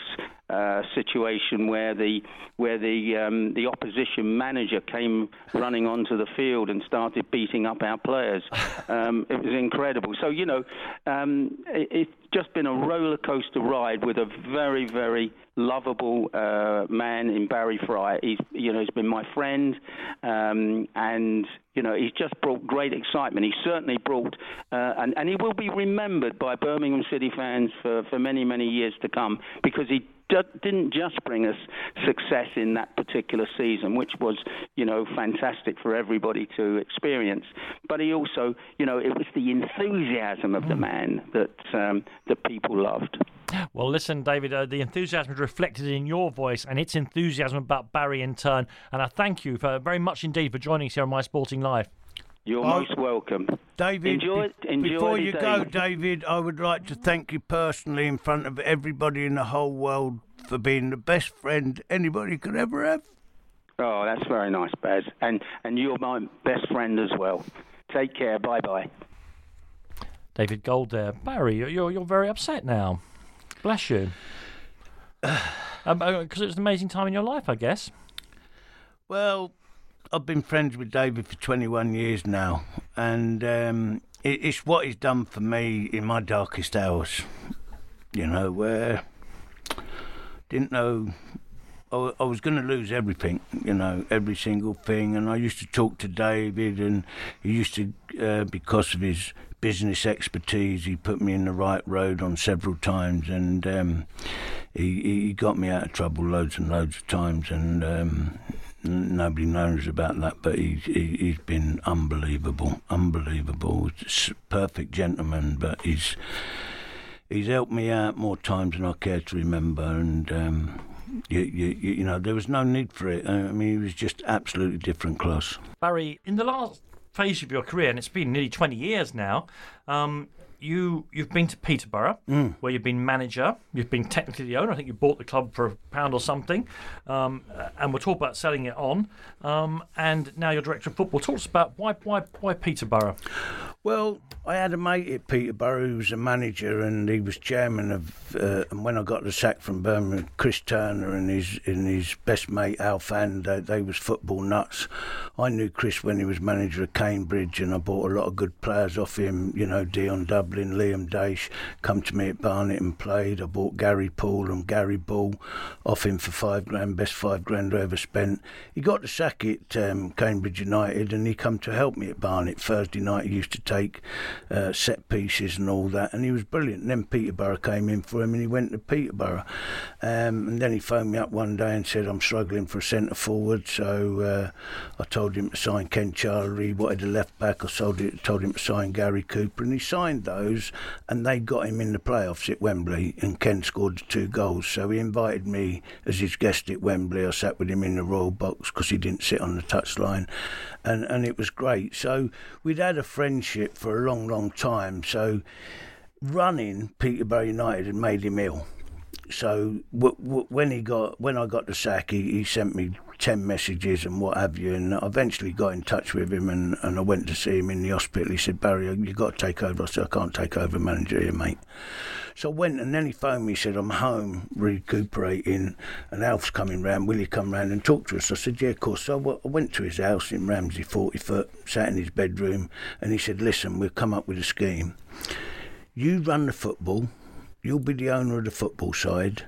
uh, situation where the where the um, the opposition manager came running onto the field and started beating up our players. Um, it was incredible. So you know, um, it, it's just been a roller coaster ride with a very very lovable uh, man in Barry Fry. He's you know he's been my friend, um, and you know he's just brought great excitement. He certainly brought, uh, and and he will be remembered by Birmingham City fans for for many many years to come because he didn't just bring us success in that particular season, which was, you know, fantastic for everybody to experience. But he also, you know, it was the enthusiasm of the mm. man that um, that people loved. Well, listen, David, uh, the enthusiasm is reflected in your voice, and it's enthusiasm about Barry in turn. And I thank you for very much indeed for joining us here on My Sporting Life. You're oh, most welcome. David, enjoy, enjoy before you day. go, David, I would like to thank you personally in front of everybody in the whole world for being the best friend anybody could ever have. Oh, that's very nice, Baz. And, and you're my best friend as well. Take care. Bye bye. David Gold there. Barry, you're, you're very upset now. Bless you. Because um, uh, it was an amazing time in your life, I guess. Well, I've been friends with David for 21 years now, and um, it, it's what he's done for me in my darkest hours. You know, where didn't know I, I was going to lose everything, you know, every single thing. And I used to talk to David, and he used to, uh, because of his business expertise, he put me in the right road on several times, and um, he, he got me out of trouble loads and loads of times. And um, nobody knows about that, but he's he, he's been unbelievable, unbelievable. Perfect gentleman, but he's he's helped me out more times than I care to remember, and. Um, you, you, you know, there was no need for it. I mean, he was just absolutely different class. Barry, in the last phase of your career, and it's been nearly 20 years now, um, you you've been to Peterborough, mm. where you've been manager. You've been technically the owner. I think you bought the club for a pound or something, um, and we'll talk about selling it on. Um, and now you're director of football. Talk to us about why why why Peterborough. Well, I had a mate at Peterborough who was a manager, and he was chairman of. Uh, and when I got the sack from Birmingham, Chris Turner and his and his best mate Alf Hand, they, they was football nuts. I knew Chris when he was manager of Cambridge, and I bought a lot of good players off him. You know, Dion Dublin, Liam Daish, come to me at Barnet and played. I bought Gary Paul and Gary Ball off him for five grand, best five grand I ever spent. He got the sack at um, Cambridge United, and he come to help me at Barnet Thursday night. He used to take uh, set pieces and all that, and he was brilliant. And then Peterborough came in for him, and he went to Peterborough. Um, and then he phoned me up one day and said, "I'm struggling for a centre forward." So uh, I told him to sign Ken he Wanted a left back. I told, it, told him to sign Gary Cooper, and he signed those, and they got him in the playoffs at Wembley. And Ken scored two goals. So he invited me as his guest at Wembley. I sat with him in the royal box because he didn't sit on the touchline, and and it was great. So we'd had a friendship for a long, long time. So running Peterborough United had made him ill. So w- w- when he got when I got the sack, he, he sent me ten messages and what have you, and I eventually got in touch with him and, and I went to see him in the hospital. He said, Barry, you've got to take over. I said, I can't take over manager here, mate. So I went and then he phoned me, he said, I'm home recuperating and Alf's coming round. Will you come round and talk to us? I said, Yeah, of course. So I went to his house in Ramsey, 40 foot, sat in his bedroom, and he said, Listen, we've come up with a scheme. You run the football, you'll be the owner of the football side.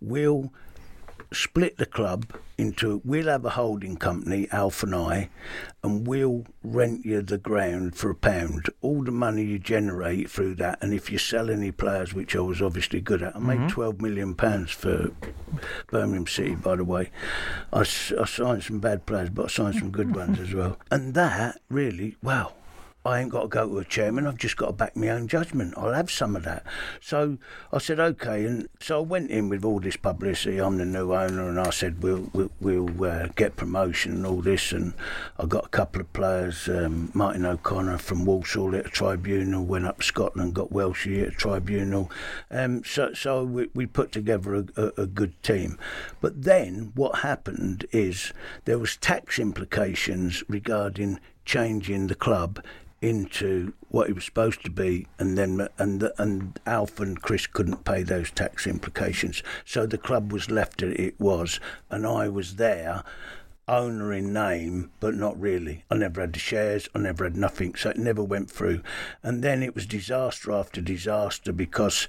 We'll split the club into we'll have a holding company, Alf and I, and we'll rent you the ground for a pound. All the money you generate through that, and if you sell any players, which I was obviously good at, I made mm-hmm. twelve million pounds for Birmingham City. By the way, I, I signed some bad players, but I signed some good ones as well. And that really, wow I ain't got to go to a chairman. I've just got to back my own judgment. I'll have some of that. So I said, okay. And so I went in with all this publicity. I'm the new owner, and I said, we'll we'll, we'll uh, get promotion and all this. And I got a couple of players. Um, Martin O'Connor from Walsall at a tribunal went up Scotland, got Welshie at a tribunal. Um, so so we, we put together a, a, a good team. But then what happened is there was tax implications regarding changing the club into what it was supposed to be, and then and and Alf and Chris couldn't pay those tax implications, so the club was left as it was, and I was there, owner in name, but not really. I never had the shares, I never had nothing, so it never went through, and then it was disaster after disaster because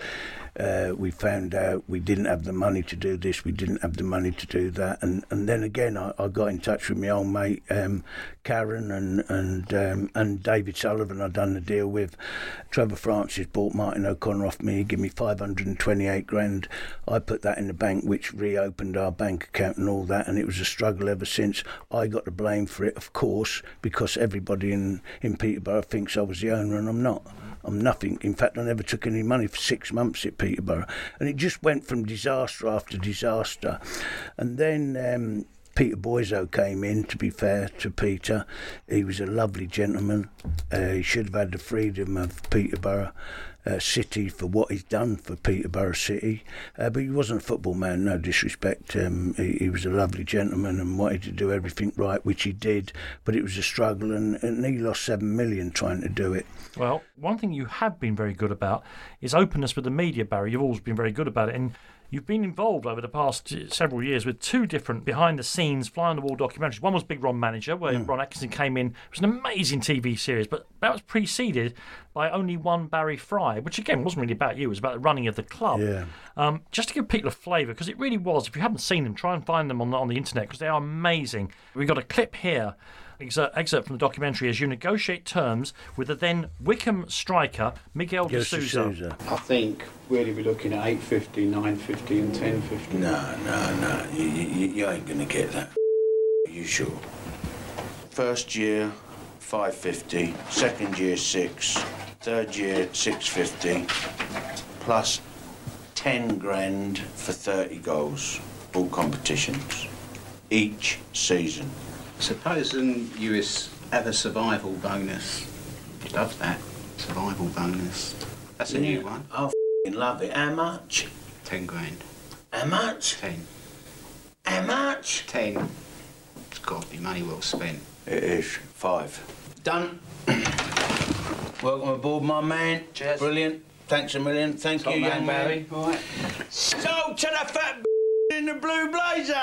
uh, we found out we didn't have the money to do this, we didn't have the money to do that, and and then again I, I got in touch with my old mate um, Karren and and um, and David Sullivan. I'd done the deal with. Trevor Francis bought Martin O'Connor off me. He gave me five hundred and twenty-eight grand. I put that in the bank, which reopened our bank account and all that. And it was a struggle ever since. I got the blame for it, of course, because everybody in in Peterborough thinks I was the owner, and I'm not. I'm nothing. In fact, I never took any money for six months at Peterborough, and it just went from disaster after disaster. And then um, Peter Boizot came in. To be fair to Peter, he was a lovely gentleman. Uh, he should have had the freedom of Peterborough. Uh, City for what he's done for Peterborough City, uh, but he wasn't a football man. No disrespect. Um, he, he, was a lovely gentleman and wanted to do everything right, which he did. But it was a struggle, and, and he lost seven million trying to do it. Well, one thing you have been very good about is openness with the media, Barry. You've always been very good about it, and You've been involved over the past several years with two different behind the scenes, fly on the wall documentaries. One was Big Ron Manager, where mm. Ron Atkinson came in. It was an amazing TV series, but that was preceded by only one Barry Fry, which again wasn't really about you, it was about the running of the club. Yeah. Um, just to give people a flavour, because it really was. If you haven't seen them, try and find them on the, on the internet because they are amazing. We've got a clip here excerpt, excerpt from the documentary as you negotiate terms with the then Wycombe striker Miguel de Sousa. I think really we're looking at 850, 950, and 1050. No, no, no. You, you, you ain't going to get that. Are you sure? First year, 550. Second year, 6. Third year, 650. Plus 10 grand for 30 goals. All competitions. Each season. Supposing you have a survival bonus. Love that. Survival bonus. That's a yeah. new one. I love it. How much? Ten grand. How much? Ten. How much? Ten. It's got to be money well spent. It is. Five. Done. Welcome aboard, my man. Cheers. Brilliant. Thanks a million. Thank Top you, man, young man. man. All right. So to the fat in the blue blazer.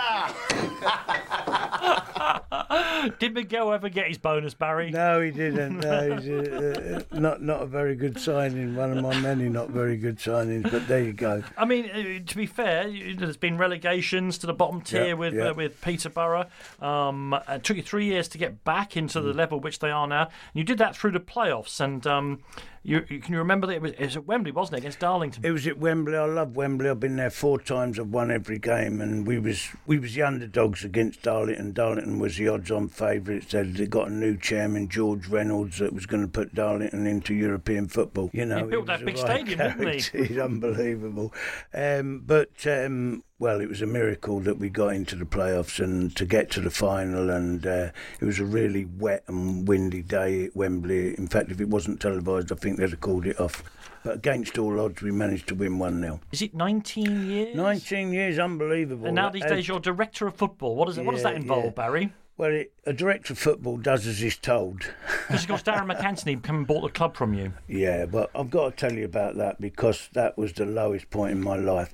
Did Miguel ever get his bonus, Barry? No, he didn't. No, he's a, uh, not not a very good signing. One of my many not very good signings. But there you go. I mean, uh, to be fair, there's been relegations to the bottom tier Yeah, with yeah. Uh, with Peterborough. Um, it took you three years to get back into Mm. the level which they are now. And you did that through the playoffs. And um, you, you can you remember that it was, it was at Wembley, wasn't it, against Darlington? It was at Wembley. I love Wembley. I've been there four times. I've won every game, and we was we was the underdogs against Darlington. Darlington was the odds-on favourites. They got a new chairman, George Reynolds, that was going to put Darlington into European football. You know, He built that big right stadium, didn't he? He's unbelievable. Um, but um, well, it was a miracle that we got into the playoffs and to get to the final. And uh, it was a really wet and windy day at Wembley. In fact, if it wasn't televised, I think they'd have called it off. But against all odds, we managed to win 1 0. Is it 19 years? 19 years, unbelievable. And now these days you're director of football. What, is it, what does that involve, yeah. Barry? Well, it, a director of football does as he's told. Because of course Darren MacAnthony come and bought the club from you. Yeah, but I've got to tell you about that because that was the lowest point in my life.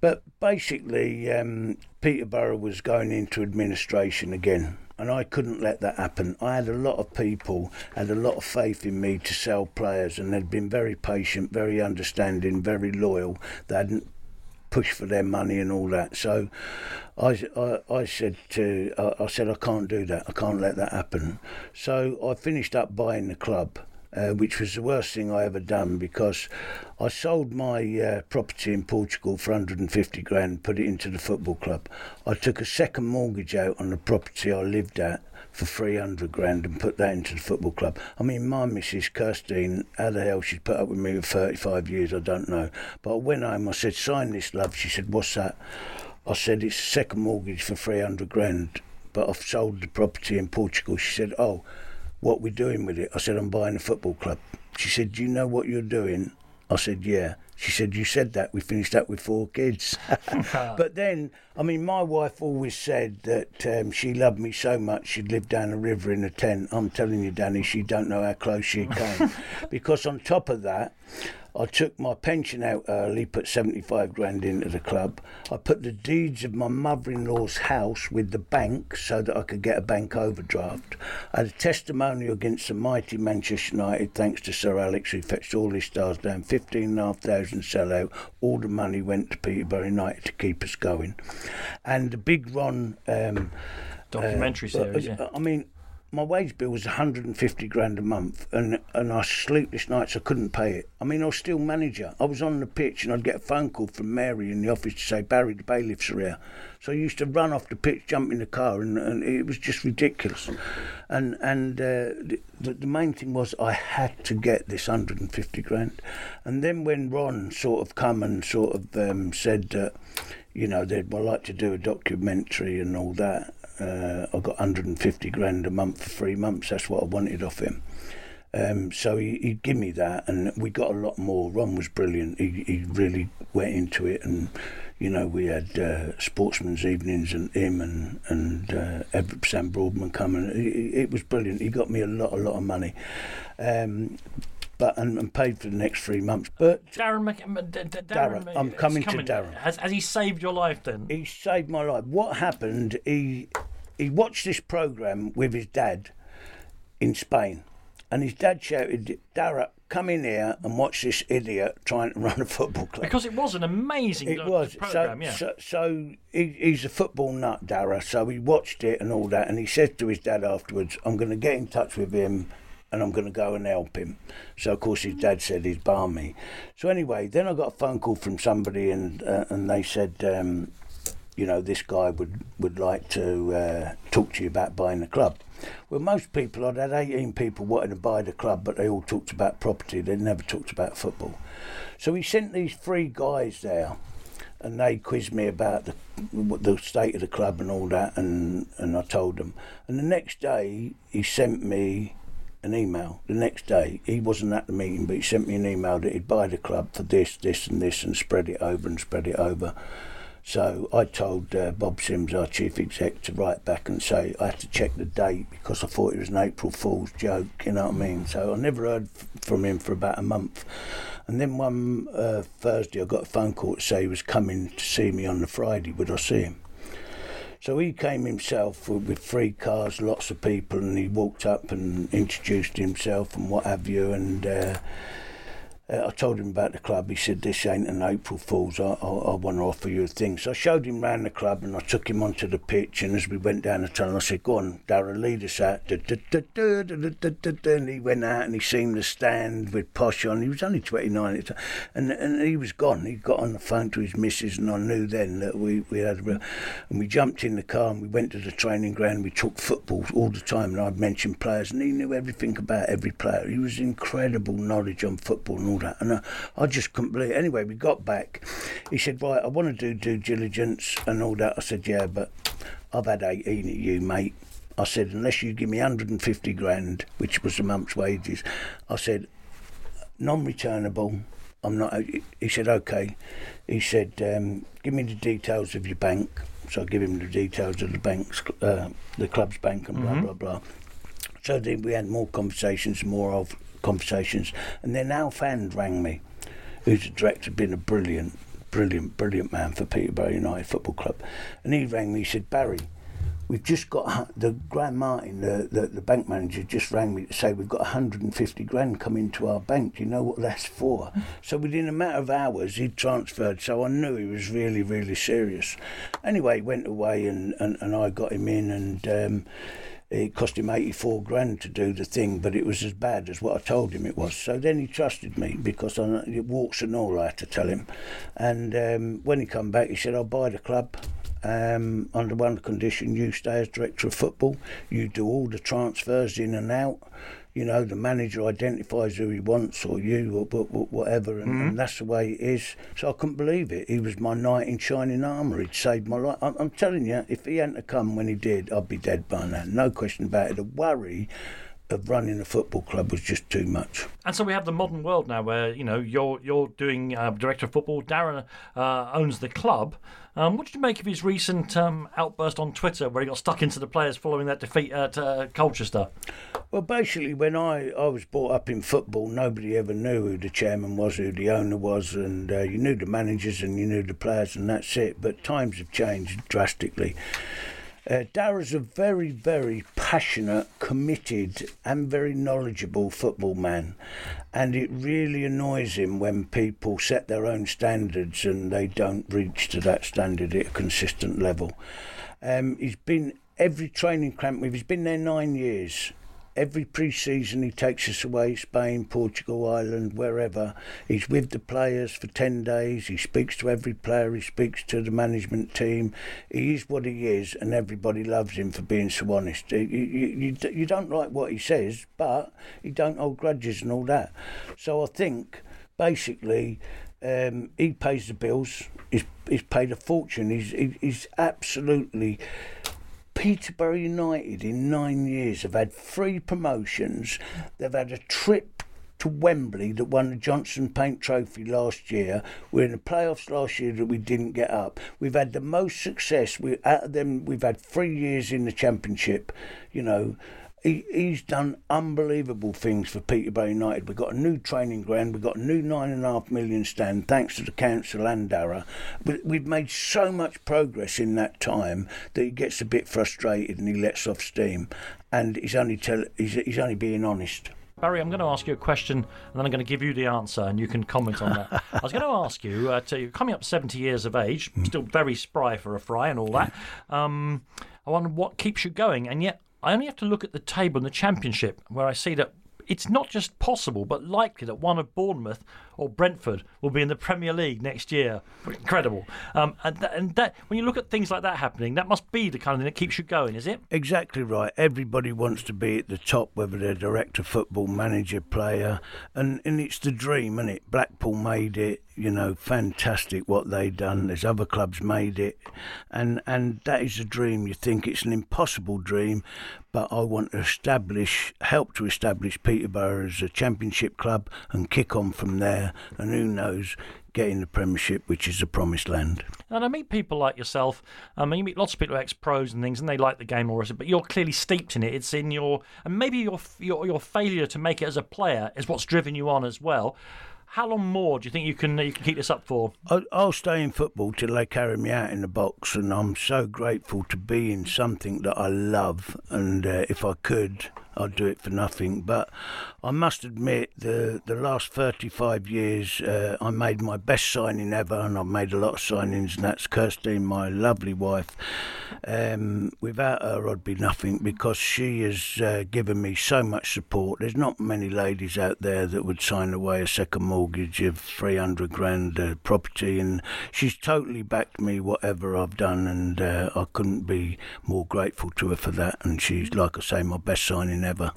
But basically, um, Peterborough was going into administration again, and I couldn't let that happen. I had a lot of people had a lot of faith in me to sell players, and they'd been very patient, very understanding, very loyal. They hadn't pushed for their money and all that. So I, I, I said to I, I said I can't do that. I can't let that happen. So I finished up buying the club. Uh, which was the worst thing I ever done because I sold my uh, property in Portugal for 150 grand, put it into the football club. I took a second mortgage out on the property I lived at for 300 grand and put that into the football club. I mean, my missus, Kirstine, how the hell she'd put up with me for 35 years, I don't know. But I went home, I said, sign this, love. She said, what's that? I said, it's a second mortgage for 300 grand, but I've sold the property in Portugal. She said, oh, what we're doing with it? I said, I'm buying a football club. She said, do you know what you're doing? I said, yeah. She said, you said that. We finished up with four kids. but then, I mean, my wife always said that um, she loved me so much she'd live down the river in a tent. I'm telling you, Danny, she don't know how close she came. because on top of that, I took my pension out early, put 75 grand into the club. I put the deeds of my mother in law's house with the bank so that I could get a bank overdraft. I had a testimonial against the mighty Manchester United, thanks to Sir Alex, who fetched all his stars down. 15,500 sellout. All the money went to Peterborough United to keep us going. And the big Ron. Um, Documentary uh, series, yeah. I mean, my wage bill was 150 grand a month, and and I sleepless nights I couldn't pay it. I mean, I was still manager. I was on the pitch, and I'd get a phone call from Mary in the office to say Barry, the bailiffs are here. So I used to run off the pitch, jump in the car, and, and it was just ridiculous. And and uh, the, the main thing was I had to get this 150 grand. And then when Ron sort of come and sort of um, said that, you know, they'd like to do a documentary and all that uh, I got 150 grand a month for three months. That's what I wanted off him. Um, so he, he'd give me that, and we got a lot more. Ron was brilliant. He, he really went into it, and you know we had uh, sportsmen's evenings and him and and uh, Sam Broadman coming. It, it was brilliant. He got me a lot, a lot of money. Um, but and, and, paid for the next three months. But Darren, Mc, D- D- Darren, Darren I'm coming, coming, to Darren. Has, has he saved your life then? He saved my life. What happened? He he watched this program with his dad in Spain, and his dad shouted, "Darren, come in here and watch this idiot trying to run a football club." Because it was an amazing it uh, was. program. So, yeah. so, so he, he's a football nut, Darren. So he watched it and all that, and he said to his dad afterwards, "I'm going to get in touch with him." And I'm going to go and help him. So of course his dad said he'd bar me. So anyway, then I got a phone call from somebody and uh, and they said, um, you know, this guy would would like to uh, talk to you about buying the club. Well, most people, I'd had 18 people wanting to buy the club, but they all talked about property. They never talked about football. So he sent these three guys there and they quizzed me about the the state of the club and all that, and, and I told them. And the next day, he sent me an email the next day. He wasn't at the meeting, but he sent me an email that he'd buy the club for this, this, and this, and spread it over and spread it over. So I told uh, Bob Sims, our chief exec, to write back and say I had to check the date because I thought it was an April Fool's joke. You know what I mean? So I never heard f- from him for about a month. And then one uh, Thursday, I got a phone call to say he was coming to see me on the Friday. Would I see him? So he came himself with three cars, lots of people, and he walked up and introduced himself and what have you. And uh, uh, I told him about the club. He said, "This ain't an April Fool's. I, I, I want to offer you a thing." So I showed him round the club, and I took him onto the pitch. And as we went down the tunnel, I said, "Go on, Darren, lead us out." And he went out, and he seen the stand with Posh on. He was only twenty nine, and and he was gone. He got on the phone to his missus, and I knew then that we we had. A, and we jumped in the car, and we went to the training ground. We took football all the time, and I'd mention players, and he knew everything about every player. He was incredible knowledge on football and all that. And I, I just couldn't believe it. Anyway, we got back. He said, Right, I want to do due diligence and all that. I said, Yeah, but I've had 18 of you, mate. I said, Unless you give me 150 grand, which was a month's wages, I said, non returnable. I'm not. He said, Okay. He said, um, Give me the details of your bank. So I give him the details of the bank's, uh, the club's bank, and blah, mm-hmm. blah, blah. So then we had more conversations, more of conversations. And then Alf Hand rang me, who's a director, been a brilliant, brilliant, brilliant man for Peterborough United Football Club. And he rang me, he said, Barry, we've just got the Grand Martin, the, the, the, bank manager, just rang me to say we've got 150 grand come into our bank. Do you know what that's for? So within a matter of hours, he'd transferred. So I knew he was really, really serious. Anyway, he went away and, and, and I got him in and. Um, it cost him 84 grand to do the thing, but it was as bad as what I told him it was. So then he trusted me because I, it walks and all I had to tell him. And um, when he come back, he said, I'll buy the club. Um, under one condition, you stay as director of football. You do all the transfers in and out you know, the manager identifies who he wants or you or, whatever, and, mm-hmm. and, that's the way it is. So I couldn't believe it. He was my knight in shining armour. He'd saved my life. I'm, I'm telling you, if he hadn't come when he did, I'd be dead by now. No question about it. The worry of running a football club was just too much. And so we have the modern world now, where you know you're you're doing uh, director of football. Darren uh, owns the club. Um, what did you make of his recent um, outburst on Twitter, where he got stuck into the players following that defeat at uh, Colchester? Well, basically, when I, I was brought up in football, nobody ever knew who the chairman was, who the owner was, and uh, you knew the managers and you knew the players, and that's it. But times have changed drastically. Uh, Darragh's a very, very passionate, committed, and very knowledgeable football man. And it really annoys him when people set their own standards and they don't reach to that standard at a consistent level. Um, he's been every training camp with, he's been there nine years every pre-season he takes us away Spain, Portugal, Ireland, wherever. He's with the players for 10 days. He speaks to every player. He speaks to the management team. He is what he is and everybody loves him for being so honest. You, you, you, don't like what he says, but he don't hold grudges and all that. So I think basically um, he pays the bills. He's, he's paid a fortune. He's, he's absolutely Peterborough United in nine years have had three promotions. They've had a trip to Wembley that won the Johnstone's Paint Trophy last year. We're in the playoffs last year that we didn't get up. We've had the most success. We out of them, we've had three years in the Championship. You know, he, he's done unbelievable things for Peterborough United. We've got a new training ground, we've got a new nine and a half million stand, thanks to the council and Darragh. We've made so much progress in that time that he gets a bit frustrated and he lets off steam. And he's only tell he's, he's only being honest. Barry, I'm going to ask you a question and then I'm going to give you the answer and you can comment on that. I was going to ask you, uh, to, coming up 70 years of age, still very spry for a fry and all that, um, I wonder what keeps you going. And yet, I only have to look at the table in the Championship where I see that it's not just possible, but likely that one of Bournemouth or Brentford will be in the Premier League next year. Incredible. Um, and, th- and that when you look at things like that happening, that must be the kind of thing that keeps you going, is it? Exactly right. Everybody wants to be at the top, whether they're director, football manager, player, and and it's the dream, isn't it? Blackpool made it. You know, fantastic what they've done. There's other clubs made it, and and that is a dream. You think it's an impossible dream, but I want to establish, help to establish Peterborough as a championship club and kick on from there and who knows, getting the Premiership, which is a promised land. And I meet people like yourself. I mean, you meet lots of people ex pros and things, and they like the game already. But you're clearly steeped in it. It's in your, and maybe your your your failure to make it as a player is what's driven you on as well. How long more do you think you can you can keep this up for? I'll, stay in football till they carry me out in the box, and I'm so grateful to be in something that I love. And uh, if I could, I'd do it for nothing. But I must admit, the the last 35 years, uh, I made my best signing ever, and I've made a lot of signings, and that's Kirstine, my lovely wife. Um, without her, I'd be nothing because she has uh, given me so much support. There's not many ladies out there that would sign away a second mortgage of 300 grand uh, property, and she's totally backed me whatever I've done, and uh, I couldn't be more grateful to her for that. And she's, like I say, my best signing ever.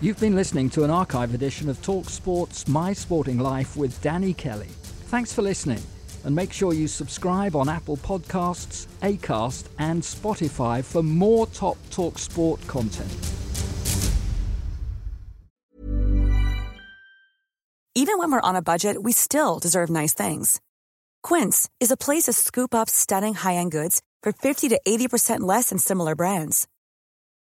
You've been listening to an archive edition of Talk Sports My Sporting Life with Danny Kelly. Thanks for listening, and make sure you subscribe on Apple Podcasts, Acast, and Spotify for more top Talk Sport content. Even when we're on a budget, we still deserve nice things. Quince is a place to scoop up stunning high end goods for 50 to 80% less than similar brands.